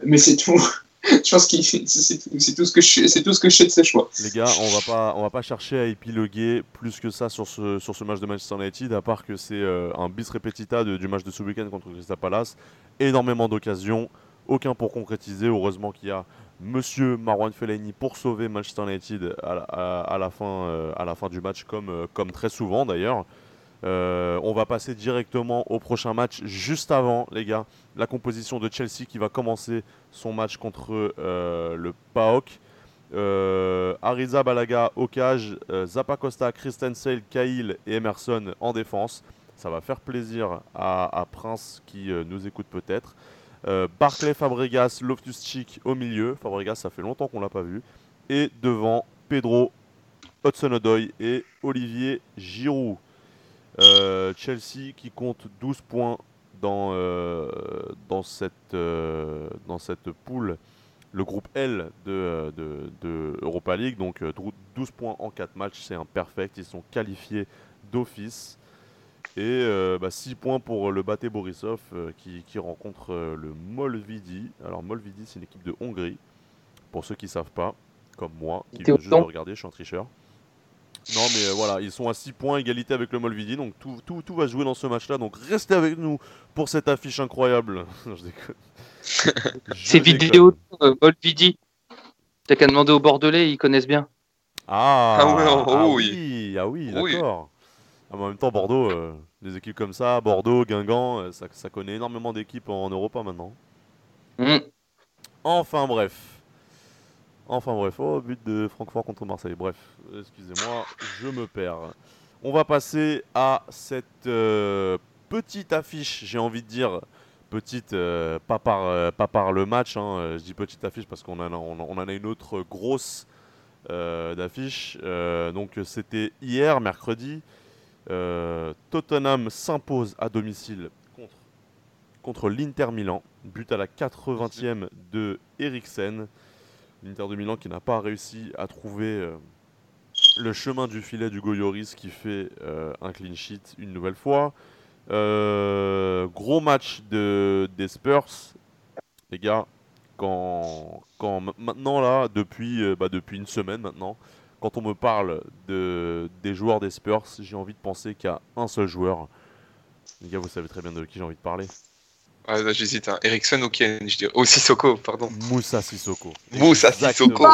mais c'est tout. je pense que c'est tout, ce que je, c'est tout ce que je sais de ses choix. Les gars, on va pas, on va pas chercher à épiloguer plus que ça sur ce, sur ce match de Manchester United, à part que c'est euh, un bis repetita du match de ce week-end contre Crystal Palace. Énormément d'occasions, aucun pour concrétiser. Heureusement qu'il y a Monsieur Marwan Fellaini pour sauver Manchester United à, la, fin, euh, fin du match, comme, euh, comme très souvent d'ailleurs. Euh, on va passer directement au prochain match juste avant, les gars. La composition de Chelsea qui va commencer son match contre le PAOK. Ariza Balaga au cage, Zappa Costa, Christensen, Cahill et Emerson en défense. Ça va faire plaisir à Prince qui nous écoute peut-être. Euh, Barclay, Fabregas, Loftus-Cheek au milieu. Fabregas, ça fait longtemps qu'on l'a pas vu. Et devant, Pedro, Hudson-Odoi et Olivier Giroud. Euh, Chelsea qui compte 12 points dans, euh, dans, cette, poule, le groupe L de, de, Europa League. Donc 12 points en 4 matchs, c'est un perfect. Ils sont qualifiés d'office. Et 6 euh, bah, points pour le Baté Borisov euh, qui, rencontre euh, le Molvidi. Alors Molvidi c'est une équipe de Hongrie, pour ceux qui ne savent pas, comme moi, qui vient juste de regarder, je suis un tricheur. Non mais voilà, ils sont à 6 points, égalité avec le Molvidi, donc tout, tout, tout va jouer dans ce match-là. Donc restez avec nous pour cette affiche incroyable. je déconne. C'est vidéo Molvidi. T'as qu'à demander aux Bordelais, ils connaissent bien. Ah, ah, oh, ah oui, ah oui, d'accord. Ah, en même temps, Bordeaux, euh, des équipes comme ça, Bordeaux, Guingamp, euh, ça, connaît énormément d'équipes en, Europa maintenant. Mm. Enfin bref. Enfin bref, oh, but de Francfort contre Marseille. Bref, excusez-moi, je me perds. On va passer à cette euh, petite affiche, j'ai envie de dire. Petite, pas, par, pas par le match, hein, je dis petite affiche parce qu'on en, on en a une autre grosse d'affiche. donc c'était hier, mercredi. Euh, Tottenham s'impose à domicile contre, l'Inter Milan. But à la 80e de Eriksen. L'Inter de Milan qui n'a pas réussi à trouver euh, le chemin du filet du Goyoris qui fait euh, un clean sheet une nouvelle fois. gros match de, des Spurs. Les gars, quand, quand maintenant là, depuis, bah, depuis une semaine maintenant, quand on me parle de, des joueurs des Spurs, j'ai envie de penser qu'il y a un seul joueur. Les gars, vous savez très bien de qui j'ai envie de parler. Ah, j'hésite. Hein. Ericsson ou Ken, je dirais. Oh, Sissoko, pardon. Moussa Sissoko. Moussa Sissoko.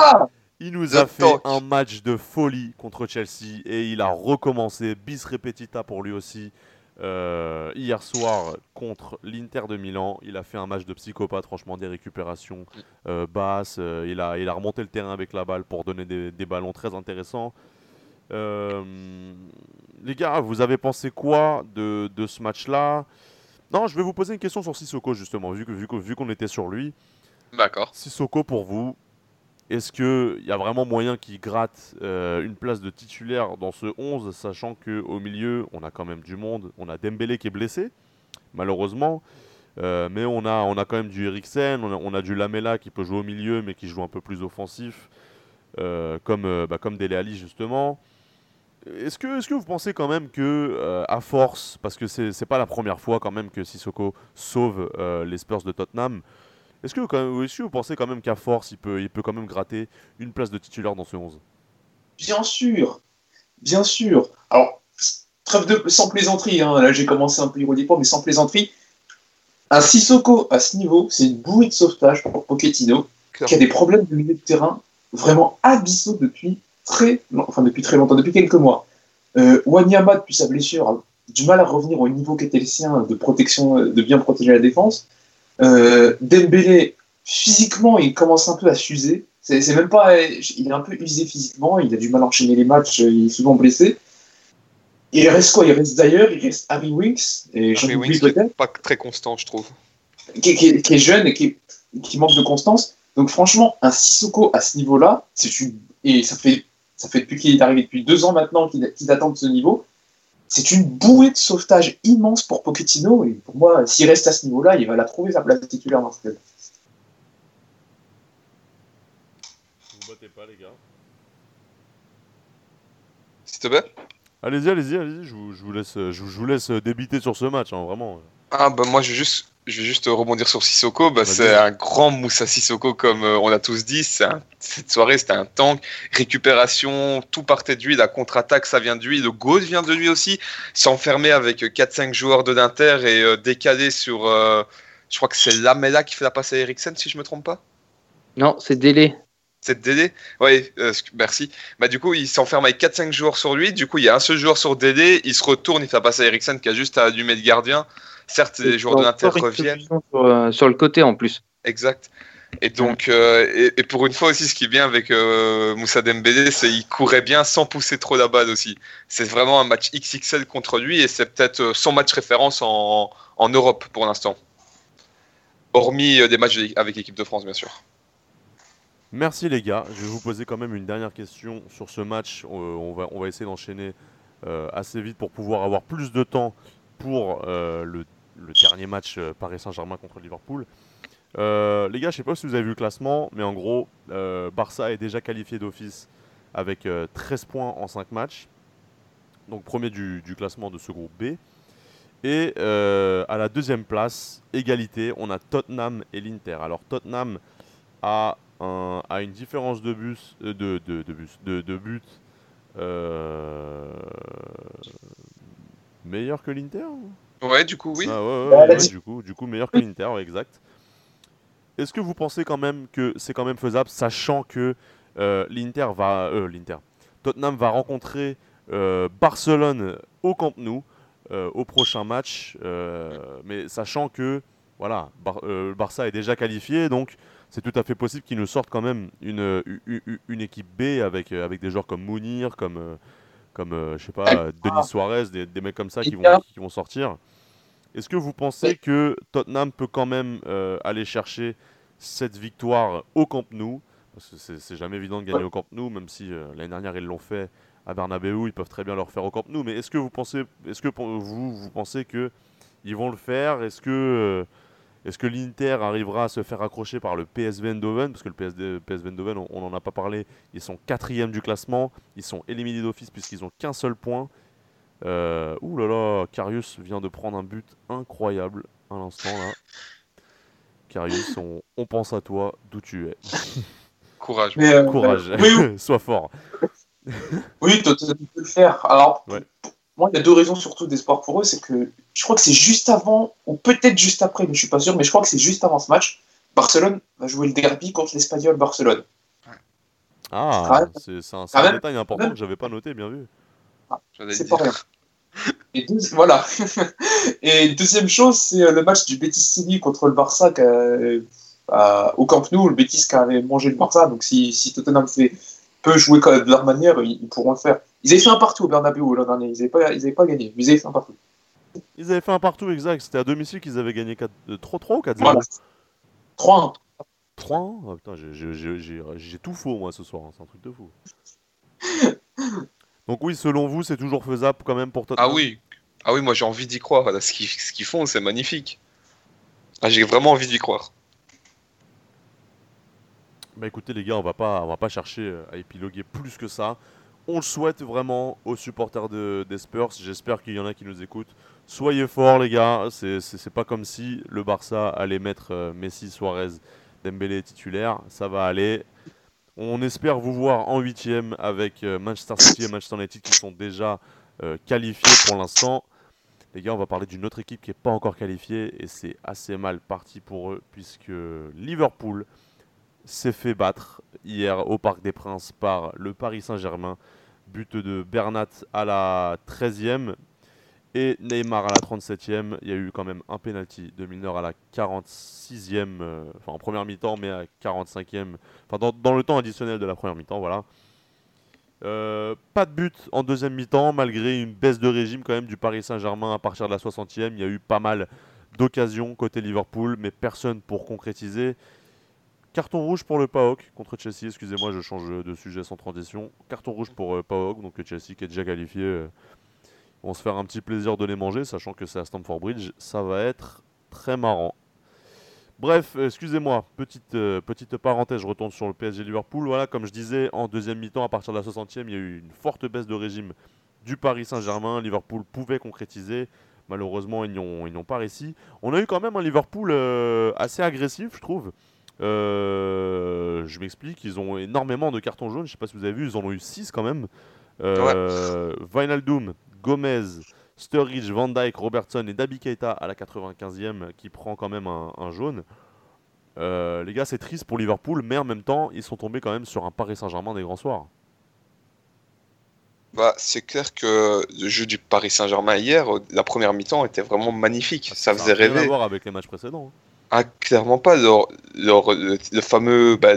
Il nous a fait un match de folie contre Chelsea et il a recommencé bis repetita pour lui aussi. Euh, hier soir contre l'Inter de Milan, il a fait un match de psychopathe, franchement des récupérations euh, basses, euh, il, a, il a remonté le terrain avec la balle pour donner des, ballons très intéressants. les gars, vous avez pensé quoi de, ce match-là? Non, je vais vous poser une question sur Sissoko justement, vu qu'on vu, vu qu'on était sur lui. D'accord. Sissoko pour vous, est-ce qu'il y a vraiment moyen qu'il gratte euh, une place de titulaire dans ce 11, sachant qu'au milieu, on a quand même du monde. On a Dembélé qui est blessé, malheureusement. Euh, mais on a, on a quand même du Eriksen, on a, du Lamela qui peut jouer au milieu, mais qui joue un peu plus offensif, euh, comme, bah, comme Dele Ali, justement. Est-ce que, est que vous pensez quand même que, à force, parce que c'est pas la première fois quand même que Sissoko sauve les Spurs de Tottenham, est-ce que, vous pensez quand même qu'à force, il peut, quand même gratter une place de titulaire dans ce 11 Bien sûr, bien sûr. Alors, trêve de, sans plaisanterie, hein. là j'ai commencé un peu ironiquement, mais sans plaisanterie, Un Sissoko à ce niveau, c'est une bouée de sauvetage pour Pochettino, qui a des problèmes de milieu de terrain vraiment abyssaux depuis très, enfin depuis très longtemps, depuis quelques mois. Euh, Wanyama, depuis sa blessure, a du mal à revenir au niveau qu'était le sien de protection, de bien protéger la défense. Euh, Dembélé, physiquement, il commence un peu à s'user. C'est même pas, il est un peu usé physiquement, il a du mal à enchaîner les matchs, il est souvent blessé. Il reste quoi? Il reste d'ailleurs, il reste Harry Winks. Et Harry Winks qui n'est pas très constant, je trouve. Qui, est jeune et qui, qui, manque de constance. Donc franchement, un Sissoko à ce niveau-là, c'est une et ça fait ça fait depuis qu'il est arrivé depuis deux ans maintenant qu'il attend de ce niveau. C'est une bouée de sauvetage immense pour Pochettino et pour moi, s'il reste à ce niveau-là, il va la trouver sa place titulaire dans ce club. Vous battez pas les gars. S'il te plaît. Allez-y, allez-y, allez-y, je vous, je vous laisse, je, vous laisse débiter sur ce match, hein, vraiment. Ah bah moi je vais juste, je vais juste rebondir sur Sissoko. Bah, c'est un grand Moussa Sissoko comme euh, on a tous dit. cette soirée c'était un tank, récupération, tout partait de lui. La contre-attaque ça vient de lui, le goal vient de lui aussi. S'enfermer avec 4-5 joueurs de l'Inter et euh, décaler sur, euh, je crois que c'est Lamela qui fait la passe à Eriksen si je me trompe pas. Non, c'est Délé. C'est DD Oui, euh, merci. Bah, du coup, il s'enferme avec 4-5 joueurs sur lui. Du coup, il y a un seul joueur sur DD. Il se retourne, il fait passer à Ericsson qui a juste à allumer le gardien. Certes, les joueurs de l'Inter reviennent. Euh, sur, le côté en plus. Exact. Et donc, euh, et, pour une fois aussi, ce qui est bien avec Moussa Dembélé, c'est qu'il courait bien sans pousser trop la balle aussi. C'est vraiment un match XXL contre lui et c'est peut-être son match référence en, en Europe pour l'instant. Hormis des matchs avec l'équipe de France, bien sûr. Merci les gars. Je vais vous poser quand même une dernière question sur ce match. Euh, on, va, on va essayer d'enchaîner euh, assez vite pour pouvoir avoir plus de temps pour euh, le, dernier match Paris Saint-Germain contre Liverpool. les gars, je sais pas si vous avez vu le classement, mais en gros, Barça est déjà qualifié d'office avec 13 points en 5 matchs. Donc premier du, classement de ce groupe B. Et à la deuxième place, égalité, on a Tottenham et l'Inter. Alors Tottenham a à une différence de bus, euh, de, bus, de, de but euh, meilleur que l'Inter Ouais, du coup, oui. Ah, ouais, ouais, du, coup, du coup, meilleur que l'Inter, exact. Est-ce que vous pensez quand même que c'est quand même faisable, sachant que euh, l'Inter va, l'Inter, Tottenham va rencontrer Barcelone au Camp Nou au prochain match, mais sachant que voilà, le Barça est déjà qualifié, donc c'est tout à fait possible qu'ils nous sortent quand même une, une, équipe B avec, euh, avec des joueurs comme Mounir, comme, euh, comme euh, je sais pas, Denis Suarez, des, des, mecs comme ça qui vont, qui vont sortir. Est-ce que vous pensez que Tottenham peut quand même aller chercher cette victoire au Camp Nou? Parce que c'est jamais évident de gagner au Camp Nou, même si l'année dernière ils l'ont fait à Bernabeu, ils peuvent très bien le refaire au Camp Nou. Mais est-ce que vous pensez, est-ce que vous, vous pensez que ils vont le faire? Est-ce que est-ce que l'Inter arrivera à se faire accrocher par le PSV Eindhoven? Parce que le PSD, PSV Eindhoven, on n'en a pas parlé, ils sont quatrième du classement, ils sont éliminés d'office puisqu'ils n'ont qu'un seul point. Euh, ouh là là, Karius vient de prendre un but incroyable à l'instant là. Karius, on, pense à toi d'où tu es? Courage. Euh, Courage, sois fort. oui, tu peux le faire. Alors, moi, il y a deux raisons surtout d'espoir pour eux. C'est que je crois que c'est juste avant, ou peut-être juste après, mais je suis pas sûr, mais je crois que c'est juste avant ce match. Barcelone va jouer le derby contre l'Espagnol Barcelone. Ah, c'est un, détail important que j'avais pas noté, bien vu. Ah, c'est pas rien. Et voilà. Et deuxième chose, c'est euh, le match du Betis Séville contre le Barça euh, au Camp Nou. Le Betis qui avait mangé le Barça. Donc si, si Tottenham fait, peut jouer de leur manière, ils pourront le faire. Ils avaient fait un partout au Bernabeu l'an dernier. Ils n'avaient pas, ils pas gagné, ils avaient fait un partout. Ils avaient fait un partout, exact. C'était à domicile qu'ils avaient gagné 3-3 ou 4-0 3-1. 3-1 putain, j'ai tout faux moi ce soir, hein. c'est un truc de fou. Donc oui, selon vous, c'est toujours faisable quand même pour Tottenham Ah oui, ah oui moi j'ai envie d'y croire. ce qu'ils font, c'est magnifique. Ah, j'ai vraiment envie d'y croire. Bah écoutez les gars, on va pas, on va pas chercher à épiloguer plus que ça on le souhaite vraiment aux supporters de, des Spurs. J'espère qu'il y en a qui nous écoutent. Soyez forts, les gars. C'est pas comme si le Barça allait mettre euh, Messi, Suarez, Dembélé titulaire. Ça va aller. On espère vous voir en huitième avec euh, Manchester City et Manchester United qui sont déjà euh, qualifiés pour l'instant. Les gars, on va parler d'une autre équipe qui n'est pas encore qualifiée et c'est assez mal parti pour eux puisque Liverpool s'est fait battre hier au Parc des Princes par le Paris Saint-Germain. But de Bernat à la 13e et Neymar à la 37e. Il y a eu quand même un penalty de Milner à la 46e, euh, enfin en première mi-temps, mais à 45e, enfin dans, le temps additionnel de la première mi-temps, voilà. Euh, pas de but en deuxième mi-temps, malgré une baisse de régime quand même du Paris Saint-Germain à partir de la 60e. Il y a eu pas mal d'occasions côté Liverpool, mais personne pour concrétiser. Carton rouge pour le PAOK contre Chelsea. Excusez-moi, je change de sujet sans transition. Carton rouge pour euh, PAOK, donc Chelsea qui est déjà qualifié. Euh, on se faire un petit plaisir de les manger, sachant que c'est à Stamford Bridge. Ça va être très marrant. Bref, excusez-moi, petite, euh, petite parenthèse, je retourne sur le PSG Liverpool. Voilà, comme je disais, en deuxième mi-temps, à partir de la 60e, il y a eu une forte baisse de régime du Paris Saint-Germain. Liverpool pouvait concrétiser. Malheureusement, ils n'ont pas réussi. On a eu quand même un Liverpool assez agressif, je trouve. Euh, je m'explique, ils ont énormément de cartons jaunes. Je sais pas si vous avez vu, ils en ont eu 6 quand même. Euh, Vinaldoom, Gomez, Sturridge, Van Dyke, Robertson et Dabi Keita à la 95e qui prend quand même un, jaune. Euh, les gars, c'est triste pour Liverpool, mais en même temps, ils sont tombés quand même sur un Paris Saint-Germain des grands soirs. Bah, c'est clair que le jeu du Paris Saint-Germain hier, la première mi-temps était vraiment magnifique. Ça, faisait rêver. Ça rien à voir avec les matchs précédents. Hein. Ah, clairement pas. le, fameux. Bah,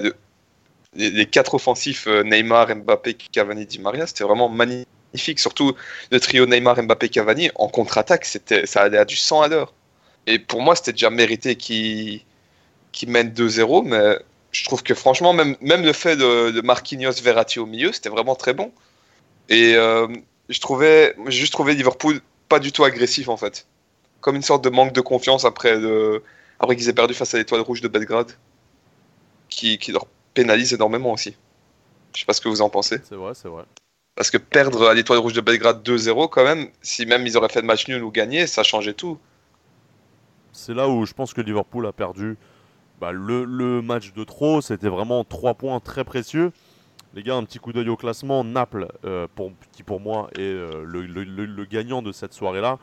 les, quatre offensifs euh, Neymar, Mbappé, Cavani, Di Maria, c'était vraiment magnifique. Surtout le trio Neymar, Mbappé, Cavani en contre-attaque, ça allait à du 100 à l'heure. Et pour moi, c'était déjà mérité qu'ils qui mènent 2-0, mais je trouve que franchement, même, même le fait de, Marquinhos, Verratti au milieu, c'était vraiment très bon. Et euh, je trouvais, j'ai juste trouvé Liverpool pas du tout agressif en fait. Comme une sorte de manque de confiance après le après qu'ils aient perdu face à l'étoile rouge de Belgrade, qui, qui leur pénalise énormément aussi. Je sais pas ce que vous en pensez. C'est vrai, c'est vrai. Parce que perdre à l'étoile rouge de Belgrade 2-0, quand même, si même ils auraient fait le match nul ou gagné, ça changeait tout. C'est là où je pense que Liverpool a perdu bah, le, le, match de trop. C'était vraiment trois points très précieux. Les gars, un petit coup d'œil au classement. Naples, euh, pour, qui pour moi est euh, le, le, le, gagnant de cette soirée-là.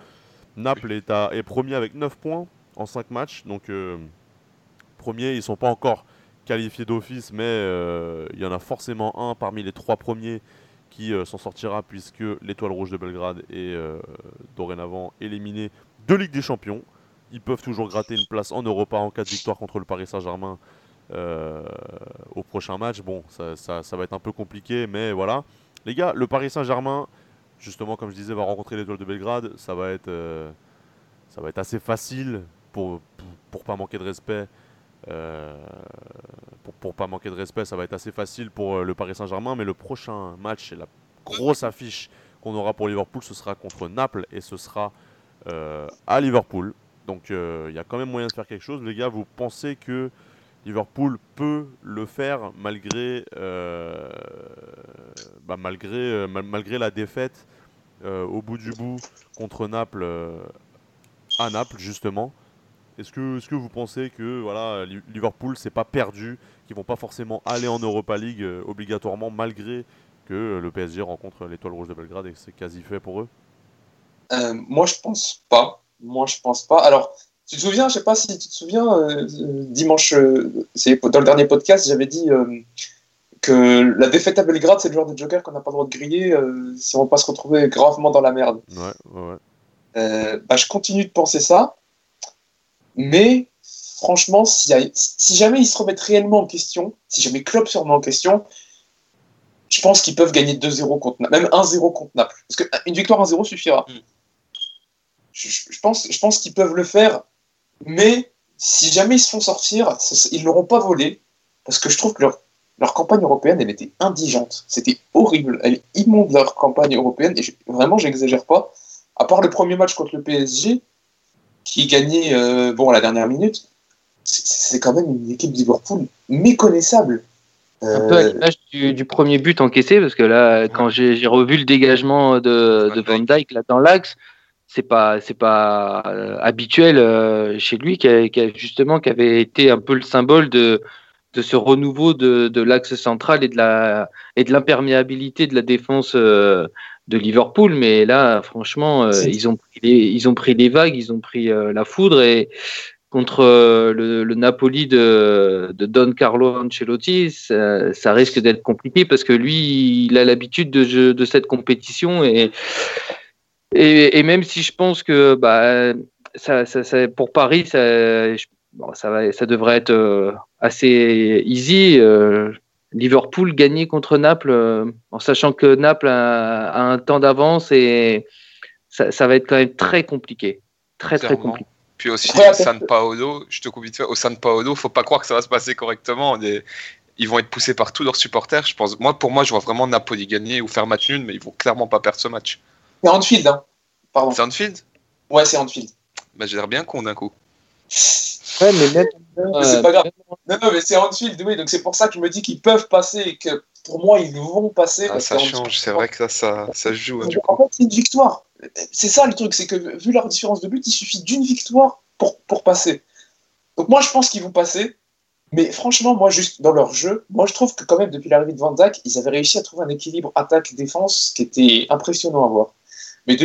Naples est, à, est premier avec 9 points en 5 matchs. Donc, euh, premier, ils ne sont pas encore qualifiés d'office, mais euh, il y en a forcément un parmi les trois premiers qui euh, s'en sortira puisque l'Étoile Rouge de Belgrade est dorénavant éliminé de Ligue des Champions. Ils peuvent toujours gratter une place en Europa en cas de victoire contre le Paris Saint-Germain au prochain match. Bon, ça, ça, va être un peu compliqué, mais voilà. Les gars, le Paris Saint-Germain, justement, comme je disais, va rencontrer l'Étoile de Belgrade. Ça va être, ça va être assez facile pour, pour, pas manquer de respect. Euh, pour, pas manquer de respect, ça va être assez facile pour euh, le Paris Saint-Germain, mais le prochain match la grosse affiche qu'on aura pour Liverpool, ce sera contre Naples et ce sera euh, à Liverpool. Donc il y a quand même moyen de faire quelque chose. Les gars, vous pensez que Liverpool peut le faire malgré, bah, malgré, malgré la défaite au bout du bout contre Naples à Naples justement? Est-ce que, est que vous pensez que voilà, Liverpool c'est pas perdu, qu'ils vont pas forcément aller en Europa League euh, obligatoirement malgré que le PSG rencontre l'étoile rouge de Belgrade et que c'est quasi fait pour eux? Euh, Moi je pense pas. Moi je pense pas. Alors tu te souviens, je sais pas si tu te souviens, euh, dimanche, c'est dans le dernier podcast, j'avais dit que la défaite à Belgrade c'est le genre de joker qu'on n'a pas le droit de griller si on va pas se retrouver gravement dans la merde. Ouais, ouais, ouais. Bah, je continue de penser ça. Mais franchement, si, jamais ils se remettent réellement en question, si jamais Klopp se remet en question, je pense qu'ils peuvent gagner 2-0 contre Naples, même 1-0 contre Naples. Parce qu'une victoire 1-0 suffira. Mm. Je, pense, je pense qu'ils peuvent le faire, mais si jamais ils se font sortir, ils ne l'auront pas volé, parce que je trouve que leur, leur campagne européenne, elle était indigente. C'était horrible. Elle est immonde, leur campagne européenne, et vraiment, j'exagère pas. À part le premier match contre le PSG, qui gagnait euh, bon, à la dernière minute, c'est quand même une équipe de Liverpool méconnaissable. Un peu à euh, l'image du, premier but encaissé, parce que là, quand j'ai revu le dégagement de, de Van Dyke là, dans l'axe, c'est pas c'est pas euh, habituel chez lui, qui, a, justement qui avait été un peu le symbole de, de ce renouveau de, de l'axe central et de la et de l'imperméabilité de la défense de Liverpool. Mais là, franchement, ils ont pris les, ils ont pris les vagues, ils ont pris la foudre et contre le, le, Napoli de, de, Don Carlo Ancelotti, ça, ça risque d'être compliqué parce que lui, il a l'habitude de, de cette compétition et, et, et, même si je pense que bah, ça, ça, ça pour Paris, ça, bon, ça, va, ça devrait être euh, assez easy. Euh, Liverpool gagner contre Naples, euh, en sachant que Naples a, a un temps d'avance et ça, ça, va être quand même très compliqué. Très, très compliqué. Puis aussi, au San Paolo, je te coupe vite fait, au San Paolo, faut pas croire que ça va se passer correctement. Ils vont être poussés par tous leurs supporters. Je pense, moi, pour moi, je vois vraiment Napoli gagner ou faire match nul, mais ils vont clairement pas perdre ce match. C'est Anfield, hein. Pardon. C'est Anfield? Ouais, c'est Anfield. Bah, j'ai l'air bien con d'un coup. Ouais, mais même. c'est pas grave. Non, non, mais c'est Anfield, oui. Donc c'est pour ça que je me dis qu'ils peuvent passer et que pour moi, ils vont passer. Ah, ça change, c'est vrai que ça, ça, joue. Hein, en fait, c'est une victoire. C'est ça le truc, c'est que vu leur différence de but, il suffit d'une victoire pour, pour passer. Donc moi, je pense qu'ils vont passer. Mais franchement, moi, juste dans leur jeu, moi, je trouve que quand même, depuis l'arrivée de Van Dijk, ils avaient réussi à trouver un équilibre attaque-défense qui était impressionnant à voir. Mais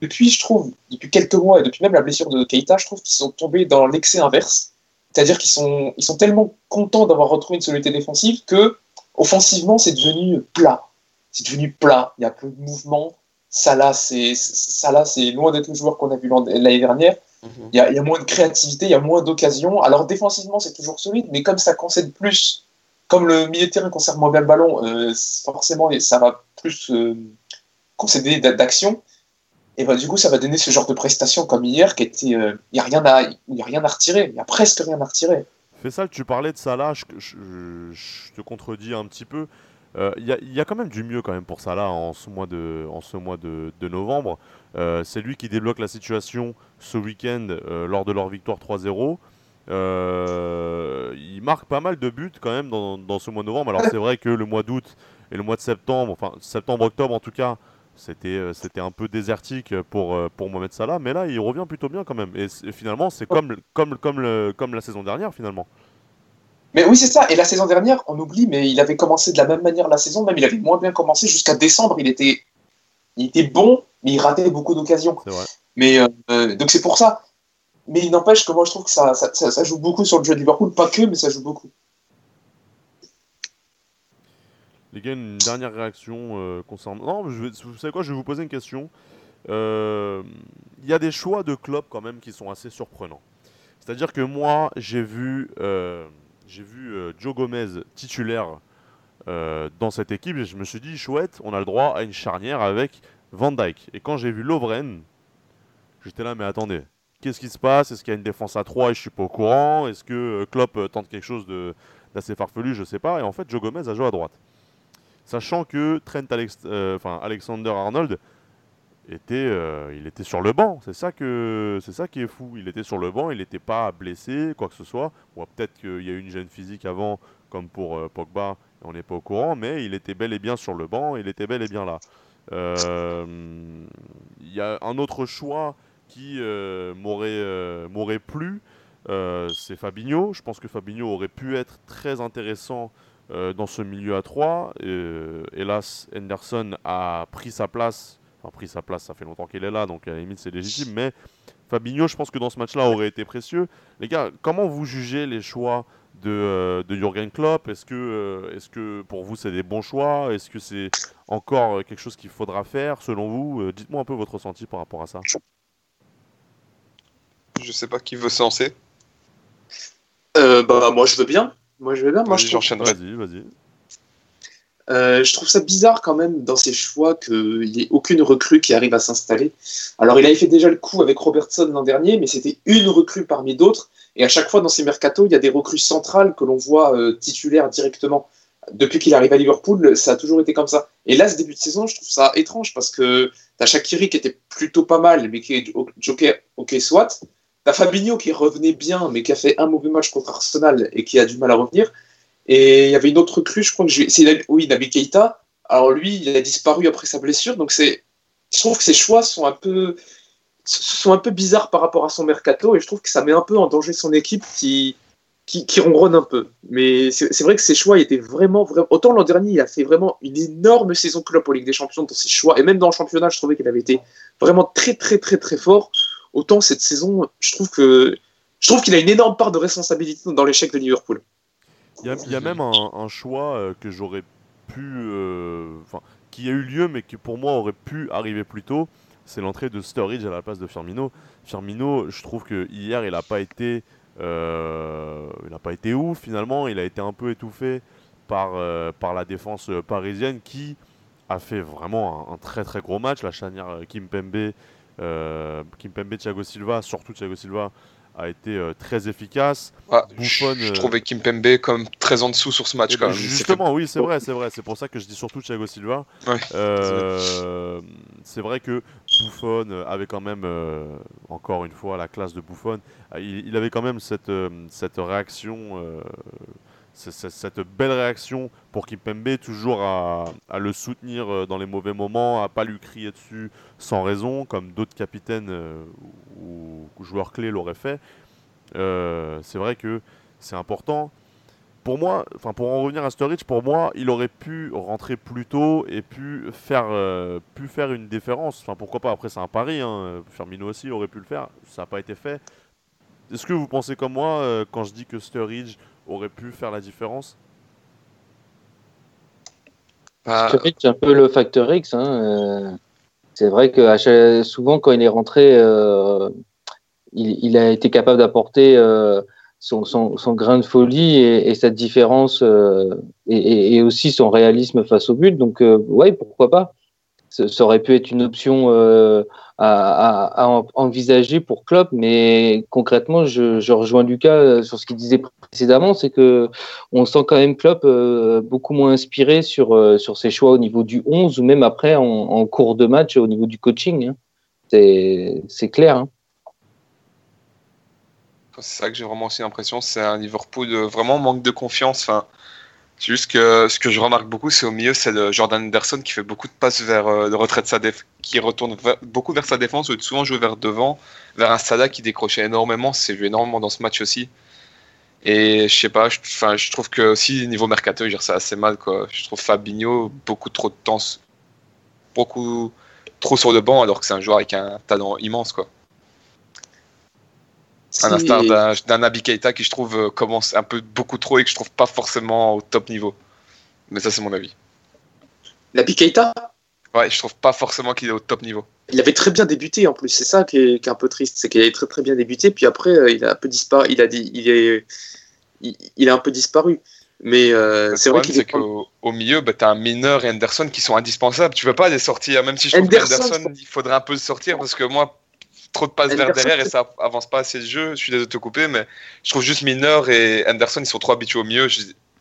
depuis, je trouve, depuis quelques mois et depuis même la blessure de Keita, je trouve qu'ils sont tombés dans l'excès inverse. C'est-à-dire qu'ils sont, ils sont tellement contents d'avoir retrouvé une solidité défensive que, offensivement, c'est devenu plat. C'est devenu plat. Il y a peu de mouvement. Salah, c'est, Salah, c'est loin d'être le joueur qu'on a vu l'année dernière. Il y, a, il y, a moins de créativité, il y a moins d'occasions. Alors défensivement, c'est toujours solide, mais comme ça concède plus, comme le milieu de terrain conserve moins bien le ballon, euh, forcément, ça va plus euh, concéder d'action. Et bah, du coup, ça va donner ce genre de prestation comme hier, qui était, il euh, n'y a rien à, y a rien à retirer, il y a presque rien à retirer. Fais tu parlais de Salah, je, je, je, te contredis un petit peu. Il euh, y, y, a quand même du mieux quand même pour Salah en ce mois de, en ce mois de, de novembre. Euh, c'est lui qui débloque la situation ce week-end euh, lors de leur victoire 3-0. il marque pas mal de buts quand même dans, dans ce mois de novembre. Alors c'est vrai que le mois d'août et le mois de septembre, enfin septembre-octobre en tout cas, c'était c'était un peu désertique pour, pour Mohamed Salah. Mais là, il revient plutôt bien quand même. Et, et finalement, c'est comme, comme, comme, le, comme la saison dernière finalement. Mais oui, c'est ça. Et la saison dernière, on oublie, mais il avait commencé de la même manière la saison, même il avait moins bien commencé jusqu'à décembre. Il était, il était bon, mais il ratait beaucoup d'occasions. Mais euh, donc c'est pour ça. Mais il n'empêche que moi je trouve que ça, ça, ça, joue beaucoup sur le jeu de Liverpool, pas que, mais ça joue beaucoup. Les gars, une dernière réaction euh, concernant. Non, vous savez quoi, je vais vous poser une question. Euh, il y a des choix de clubs quand même qui sont assez surprenants. C'est-à-dire que moi, j'ai vu j'ai vu euh, Joe Gomez titulaire euh, dans cette équipe et je me suis dit, chouette, on a le droit à une charnière avec Van Dyke. Et quand j'ai vu Lovren, j'étais là, mais attendez, qu'est-ce qui se passe? Est-ce qu'il y a une défense à 3 et je suis pas au courant? Est-ce que euh, Klopp tente quelque chose d'assez farfelu? Je sais pas. Et en fait, Joe Gomez a joué à droite. Sachant que Trent Alexander Arnold était, euh, il était sur le banc. C'est ça, qui est fou. Il était sur le banc, il n'était pas blessé, quoi que ce soit. Ou peut-être qu'il y a eu une gêne physique avant, comme pour euh, Pogba, on n'est pas au courant, mais il était bel et bien sur le banc, il était bel et bien là. Euh, il y a un autre choix qui m'aurait, m'aurait plu, c'est Fabinho. Je pense que Fabinho aurait pu être très intéressant dans ce milieu à 3. hélas, Henderson a pris sa place a pris sa place, ça fait longtemps qu'il est là, donc à la limite c'est légitime. Mais Fabinho, je pense que dans ce match-là, aurait été précieux. Les gars, comment vous jugez les choix de, euh, de Jürgen Klopp? Est-ce que, euh, est que pour vous c'est des bons choix? Est-ce que c'est encore euh, quelque chose qu'il faudra faire selon vous? Dites-moi un peu votre ressenti par rapport à ça. Je sais pas qui veut se lancer. bah, moi je veux bien. Moi je veux bien. Moi, je Vas-y, vas-y. Euh, je trouve ça bizarre quand même dans ses choix qu'il n'y ait aucune recrue qui arrive à s'installer. Alors il avait fait déjà le coup avec Robertson l'an dernier, mais c'était une recrue parmi d'autres. Et à chaque fois dans ces mercatos, il y a des recrues centrales que l'on voit euh, titulaires directement. Depuis qu'il arrive à Liverpool, ça a toujours été comme ça. Et là, ce début de saison, je trouve ça étrange parce que tu as Shakiri qui était plutôt pas mal, mais qui est joker, ok, soit. Tu as Fabinho qui revenait bien, mais qui a fait un mauvais match contre Arsenal et qui a du mal à revenir. Et il y avait une autre recrue, je crois que c'est oui, Nabi Keita. Alors lui, il a disparu après sa blessure, donc c'est, je trouve que ses choix sont un peu sont un peu bizarres par rapport à son mercato et je trouve que ça met un peu en danger son équipe qui qui, qui ronronne un peu. Mais c'est vrai que ses choix étaient vraiment, vraiment. Autant l'an dernier, il a fait vraiment une énorme saison club pour Ligue des Champions dans ses choix. Et même dans le championnat, je trouvais qu'il avait été vraiment très, très, très, très fort. Autant cette saison, je trouve que. Je trouve qu'il a une énorme part de responsabilité dans l'échec de Liverpool. Il y, a, même un, choix euh, que j'aurais pu. Euh, qui a eu lieu, mais qui pour moi aurait pu arriver plus tôt. C'est l'entrée de Sturridge à la place de Firmino. Firmino, je trouve que hier, il n'a pas été euh, il n'a pas été ouf finalement, il a été un peu étouffé par, euh, par la défense parisienne qui a fait vraiment un, très très gros match. La charnière euh, Kimpembe, Kimpembe, Thiago Silva, surtout Thiago Silva, a été euh, très efficace. Ah, je, trouvais Kimpembe comme très en dessous sur ce match. Quand même. Justement, oui, c'est vrai, c'est vrai. C'est pour ça que je dis surtout Thiago Silva. Euh, c'est vrai que Buffon avait quand même, euh, encore une fois, la classe de Buffon. Il, avait quand même cette, cette réaction cette belle réaction pour Kimpembe, toujours à, le soutenir dans les mauvais moments, à pas lui crier dessus sans raison, comme d'autres capitaines ou joueurs clés l'auraient fait. Euh, c'est vrai que c'est important. Pour moi, enfin pour en revenir à Sturridge, pour moi, il aurait pu rentrer plus tôt et pu faire, euh, faire une différence. Enfin pourquoi pas? Après c'est un pari. Hein. Firmino aussi aurait pu le faire. Ça n'a pas été fait. Est-ce que vous pensez comme moi euh, quand je dis que Sturridge aurait pu faire la différence bah, c'est un peu le facteur X. Hein, c'est vrai que souvent quand il est rentré, il, a été capable d'apporter euh, son, grain de folie et, cette différence euh, et, aussi son réalisme face au but. Donc, euh, ouais, pourquoi pas ça, aurait pu être une option à, envisager pour Klopp, mais concrètement, je, rejoins Lucas sur ce qu'il disait précédemment, c'est que on sent quand même Klopp beaucoup moins inspiré sur, sur ses choix au niveau du 11 ou même après en, cours de match au niveau du coaching. Hein. C'est clair. Hein c'est ça que j'ai vraiment aussi l'impression. C'est un Liverpool vraiment manque de confiance. Enfin, c'est juste que ce que je remarque beaucoup, c'est au milieu, c'est Jordan Anderson qui fait beaucoup de passes vers euh, le retrait de sa défense, qui retourne beaucoup vers sa défense, ou souvent jouer vers devant, vers un Salah qui décrochait énormément. C'est joué énormément dans ce match aussi. Et je sais pas, je, trouve que aussi niveau mercato, c'est assez mal quoi. Je trouve Fabinho beaucoup trop de temps, beaucoup trop sur le banc, alors que c'est un joueur avec un talent immense quoi. Un instar d'un Nabi Keita qui, je trouve, euh, commence un peu beaucoup trop et que je trouve pas forcément au top niveau. Mais ça, c'est mon avis. Nabi Keita? Ouais, je trouve pas forcément qu'il est au top niveau. Il avait très bien débuté en plus, c'est ça qui est, un peu triste, c'est qu'il avait très très bien débuté, puis après euh, il a un peu disparu, il a il est, il, a un peu disparu. Mais euh, c'est vrai qu'il est qu'au au milieu, bah, tu as un mineur et Anderson qui sont indispensables. Tu veux pas les sortir, même si je trouve qu'Anderson, il faudrait un peu le sortir parce que moi, trop de passes vers derrière et ça avance pas assez le jeu. Je suis désolé de te couper, mais je trouve juste Milner et Anderson, ils sont trop habitués au mieux.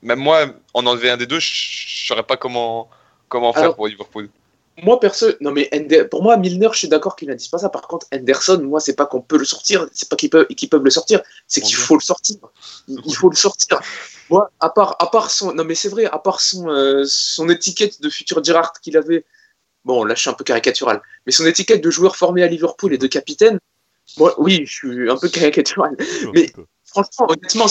même moi, en enlever un des deux, je saurais pas comment, comment faire pour Liverpool. Moi, perso, non mais pour moi, Milner, je suis d'accord qu'il pas ça. Par contre, Anderson, moi, c'est pas qu'on peut le sortir, c'est pas qu'ils peuvent, qu'ils peuvent le sortir, c'est qu'il faut le sortir. Il, faut le sortir. Moi, à part, à part son, non mais c'est vrai, à part son, euh, son étiquette de futur Gerrard qu'il avait, bon, là je suis un peu caricatural, mais son étiquette de joueur formé à Liverpool et de capitaine, moi, oui, je suis un peu caricatural, mais franchement, honnêtement,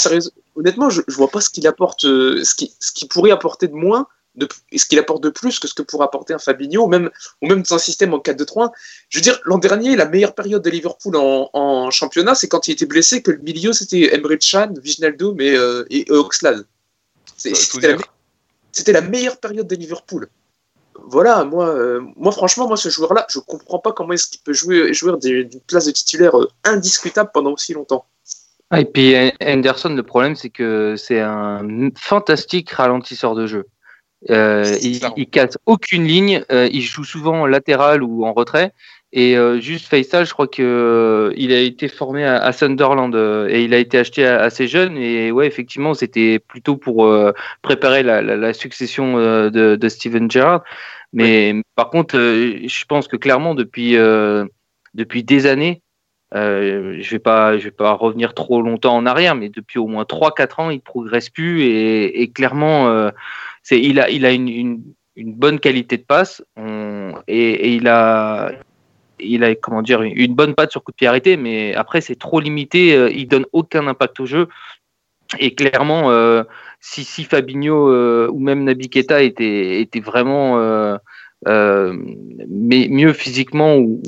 honnêtement, je, je vois pas ce qu'il apporte, euh, ce qui, ce qui pourrait apporter de moins, de, ce qu'il apporte de plus que ce que pourrait apporter un Fabinho, ou même, ou même dans un système en 4-2-3. Je veux dire, l'an dernier, la meilleure période de Liverpool en, championnat, c'est quand il était blessé, que le milieu c'était Emre Can, Viginaldo et, euh, et Oxlade. C'était la, la, meilleure période de Liverpool voilà, moi, euh, moi franchement, moi ce joueur-là, je comprends pas comment est-ce qu'il peut jouer, jouer d'une place de titulaire euh, indiscutable pendant aussi longtemps. Ah, et puis Anderson, le problème, c'est que c'est un fantastique ralentisseur de jeu. Euh, il, il, casse aucune ligne, il joue souvent en latéral ou en retrait. Et juste Faisal, je crois que il a été formé à, Sunderland et il a été acheté assez jeune. Et ouais, effectivement, c'était plutôt pour préparer la, succession de, de, Steven Gerrard. Mais par contre, euh, je pense que clairement, depuis, euh, depuis des années, euh, je vais pas, je vais pas revenir trop longtemps en arrière, mais depuis au moins 3-4 ans, il progresse plus et, et clairement, c'est, il a, il a une, une, une, bonne qualité de passe et, et, il a, il a comment dire, une bonne patte sur coup de pied arrêté, mais après c'est trop limité, il donne aucun impact au jeu. Et clairement, si, si Fabinho ou même Nabi étaient, vraiment euh, mais mieux physiquement ou,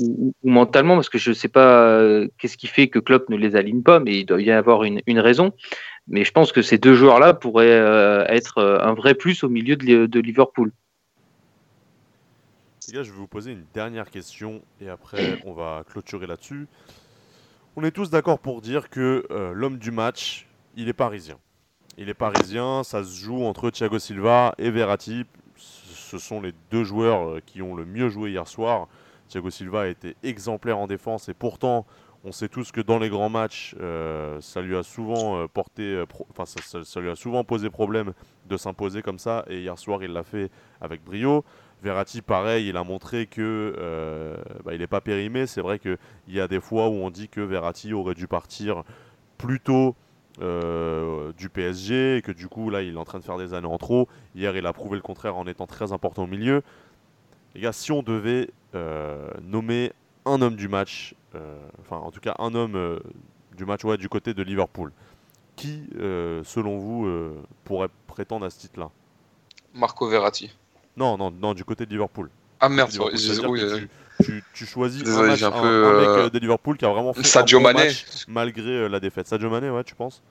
mentalement, parce que je ne sais pas euh, qu'est-ce qui fait que Klopp ne les aligne pas, mais il doit y avoir une, raison. Mais je pense que ces deux joueurs-là pourraient euh, être un vrai plus au milieu de, Liverpool. Les gars, je vais vous poser une dernière question et après on va clôturer là-dessus. On est tous d'accord pour dire que l'homme du match, il est parisien. Il est parisien, ça se joue entre Thiago Silva et Verratti ce sont les deux joueurs euh, qui ont le mieux joué hier soir. Thiago Silva a été exemplaire en défense et pourtant, on sait tous que dans les grands matchs, euh, ça lui a souvent euh, porté, enfin ça, lui a souvent posé problème de s'imposer comme ça. Et hier soir, il l'a fait avec brio. Verratti, pareil, il a montré que bah, il n'est pas périmé. C'est vrai qu'il y a des fois où on dit que Verratti aurait dû partir plus tôt euh, du PSG et que du coup là il est en train de faire des années en trop. Hier il a prouvé le contraire en étant très important au milieu. Les gars, si on devait euh, nommer un homme du match, euh, enfin en tout cas un homme du match ouais, du côté de Liverpool, qui selon vous pourrait prétendre à ce titre-là? Marco Verratti. Non, non, non, du côté de Liverpool. Ah merde, tu, choisis un, mec euh, de Liverpool qui a vraiment fait Sadio un Mané. malgré euh, la défaite. Sadio Mané, ouais, tu penses?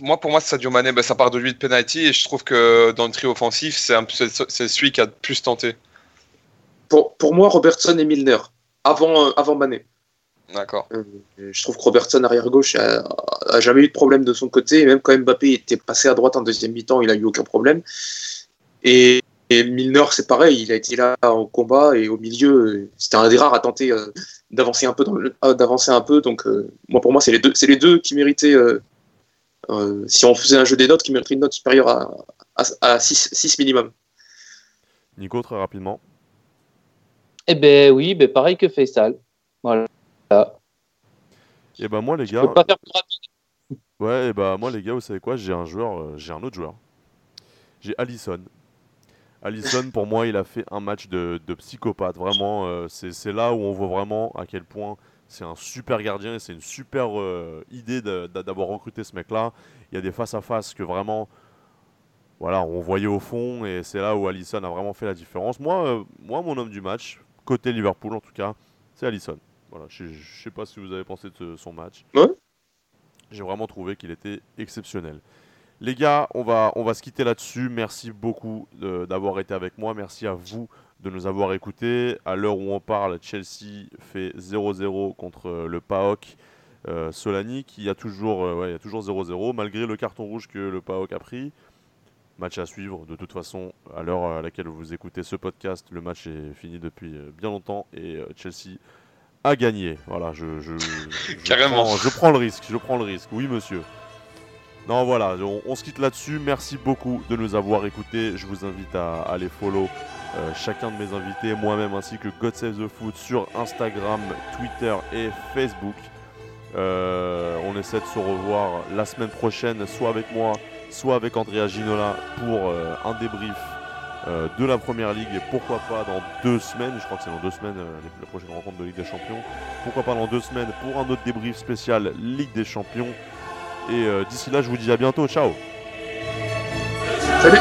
Moi, pour moi, Sadio Mané, bah, ça part de lui de penalty et je trouve que dans le trio offensif, c'est celui qui a le plus tenté. Pour, pour moi, Robertson et Milner, avant, euh, avant Mané. D'accord. je trouve que Robertson, arrière-gauche, a, a, jamais eu de problème de son côté. Et même quand Mbappé était passé à droite en deuxième mi-temps, il a eu aucun problème. Et et Milner, c'est pareil, il a été là au combat et au milieu, c'était un des rares à tenter euh, d'avancer un peu, euh, d'avancer un peu. Donc, euh, moi, pour moi, c'est les deux, c'est les deux qui méritaient. si on faisait un jeu des notes, qui mériteraient une note supérieure à, à, 6, minimum. Nico, très rapidement. Eh ben oui, ben pareil que Faisal. Voilà. Et eh ben moi les gars. Pas faire ouais, et eh ben moi les gars, vous savez quoi? J'ai un joueur, j'ai un autre joueur. J'ai Allison. Allison, pour moi, il a fait un match de, psychopathe. Vraiment, euh, c'est là où on voit vraiment à quel point c'est un super gardien et c'est une super euh, idée d'avoir recruté ce mec-là. Il y a des face-à-face que vraiment, voilà, on voyait au fond et c'est là où Allison a vraiment fait la différence. Moi, euh, moi, mon homme du match, côté Liverpool en tout cas, c'est Allison. Voilà, je ne sais pas si vous avez pensé de son match. J'ai vraiment trouvé qu'il était exceptionnel. Les gars, on va, on va se quitter là-dessus. Merci beaucoup d'avoir été avec moi. Merci à vous de nous avoir écoutés. À l'heure où on parle, Chelsea fait 0-0 contre euh, le PAOK euh, Solani, qui a toujours 0-0, euh, malgré le carton rouge que le PAOK a pris. Match à suivre. De toute façon, à l'heure à laquelle vous écoutez ce podcast, le match est fini depuis bien longtemps et Chelsea a gagné. Voilà, je, je, je prends le risque. Je prends le risque. Oui, monsieur. Non, voilà, on, se quitte là-dessus. Merci beaucoup de nous avoir écoutés. Je vous invite à, aller follow euh, chacun de mes invités, moi-même ainsi que God Save the Foot sur Instagram, Twitter et Facebook. Euh, on essaie de se revoir la semaine prochaine, soit avec moi, soit avec Andrea Ginola pour euh, un débrief de la première ligue et pourquoi pas dans deux semaines, je crois que c'est dans deux semaines la prochaine rencontre de Ligue des Champions, pourquoi pas dans deux semaines pour un autre débrief spécial Ligue des Champions. Et euh, d'ici là, je vous dis à bientôt. Ciao. Salut.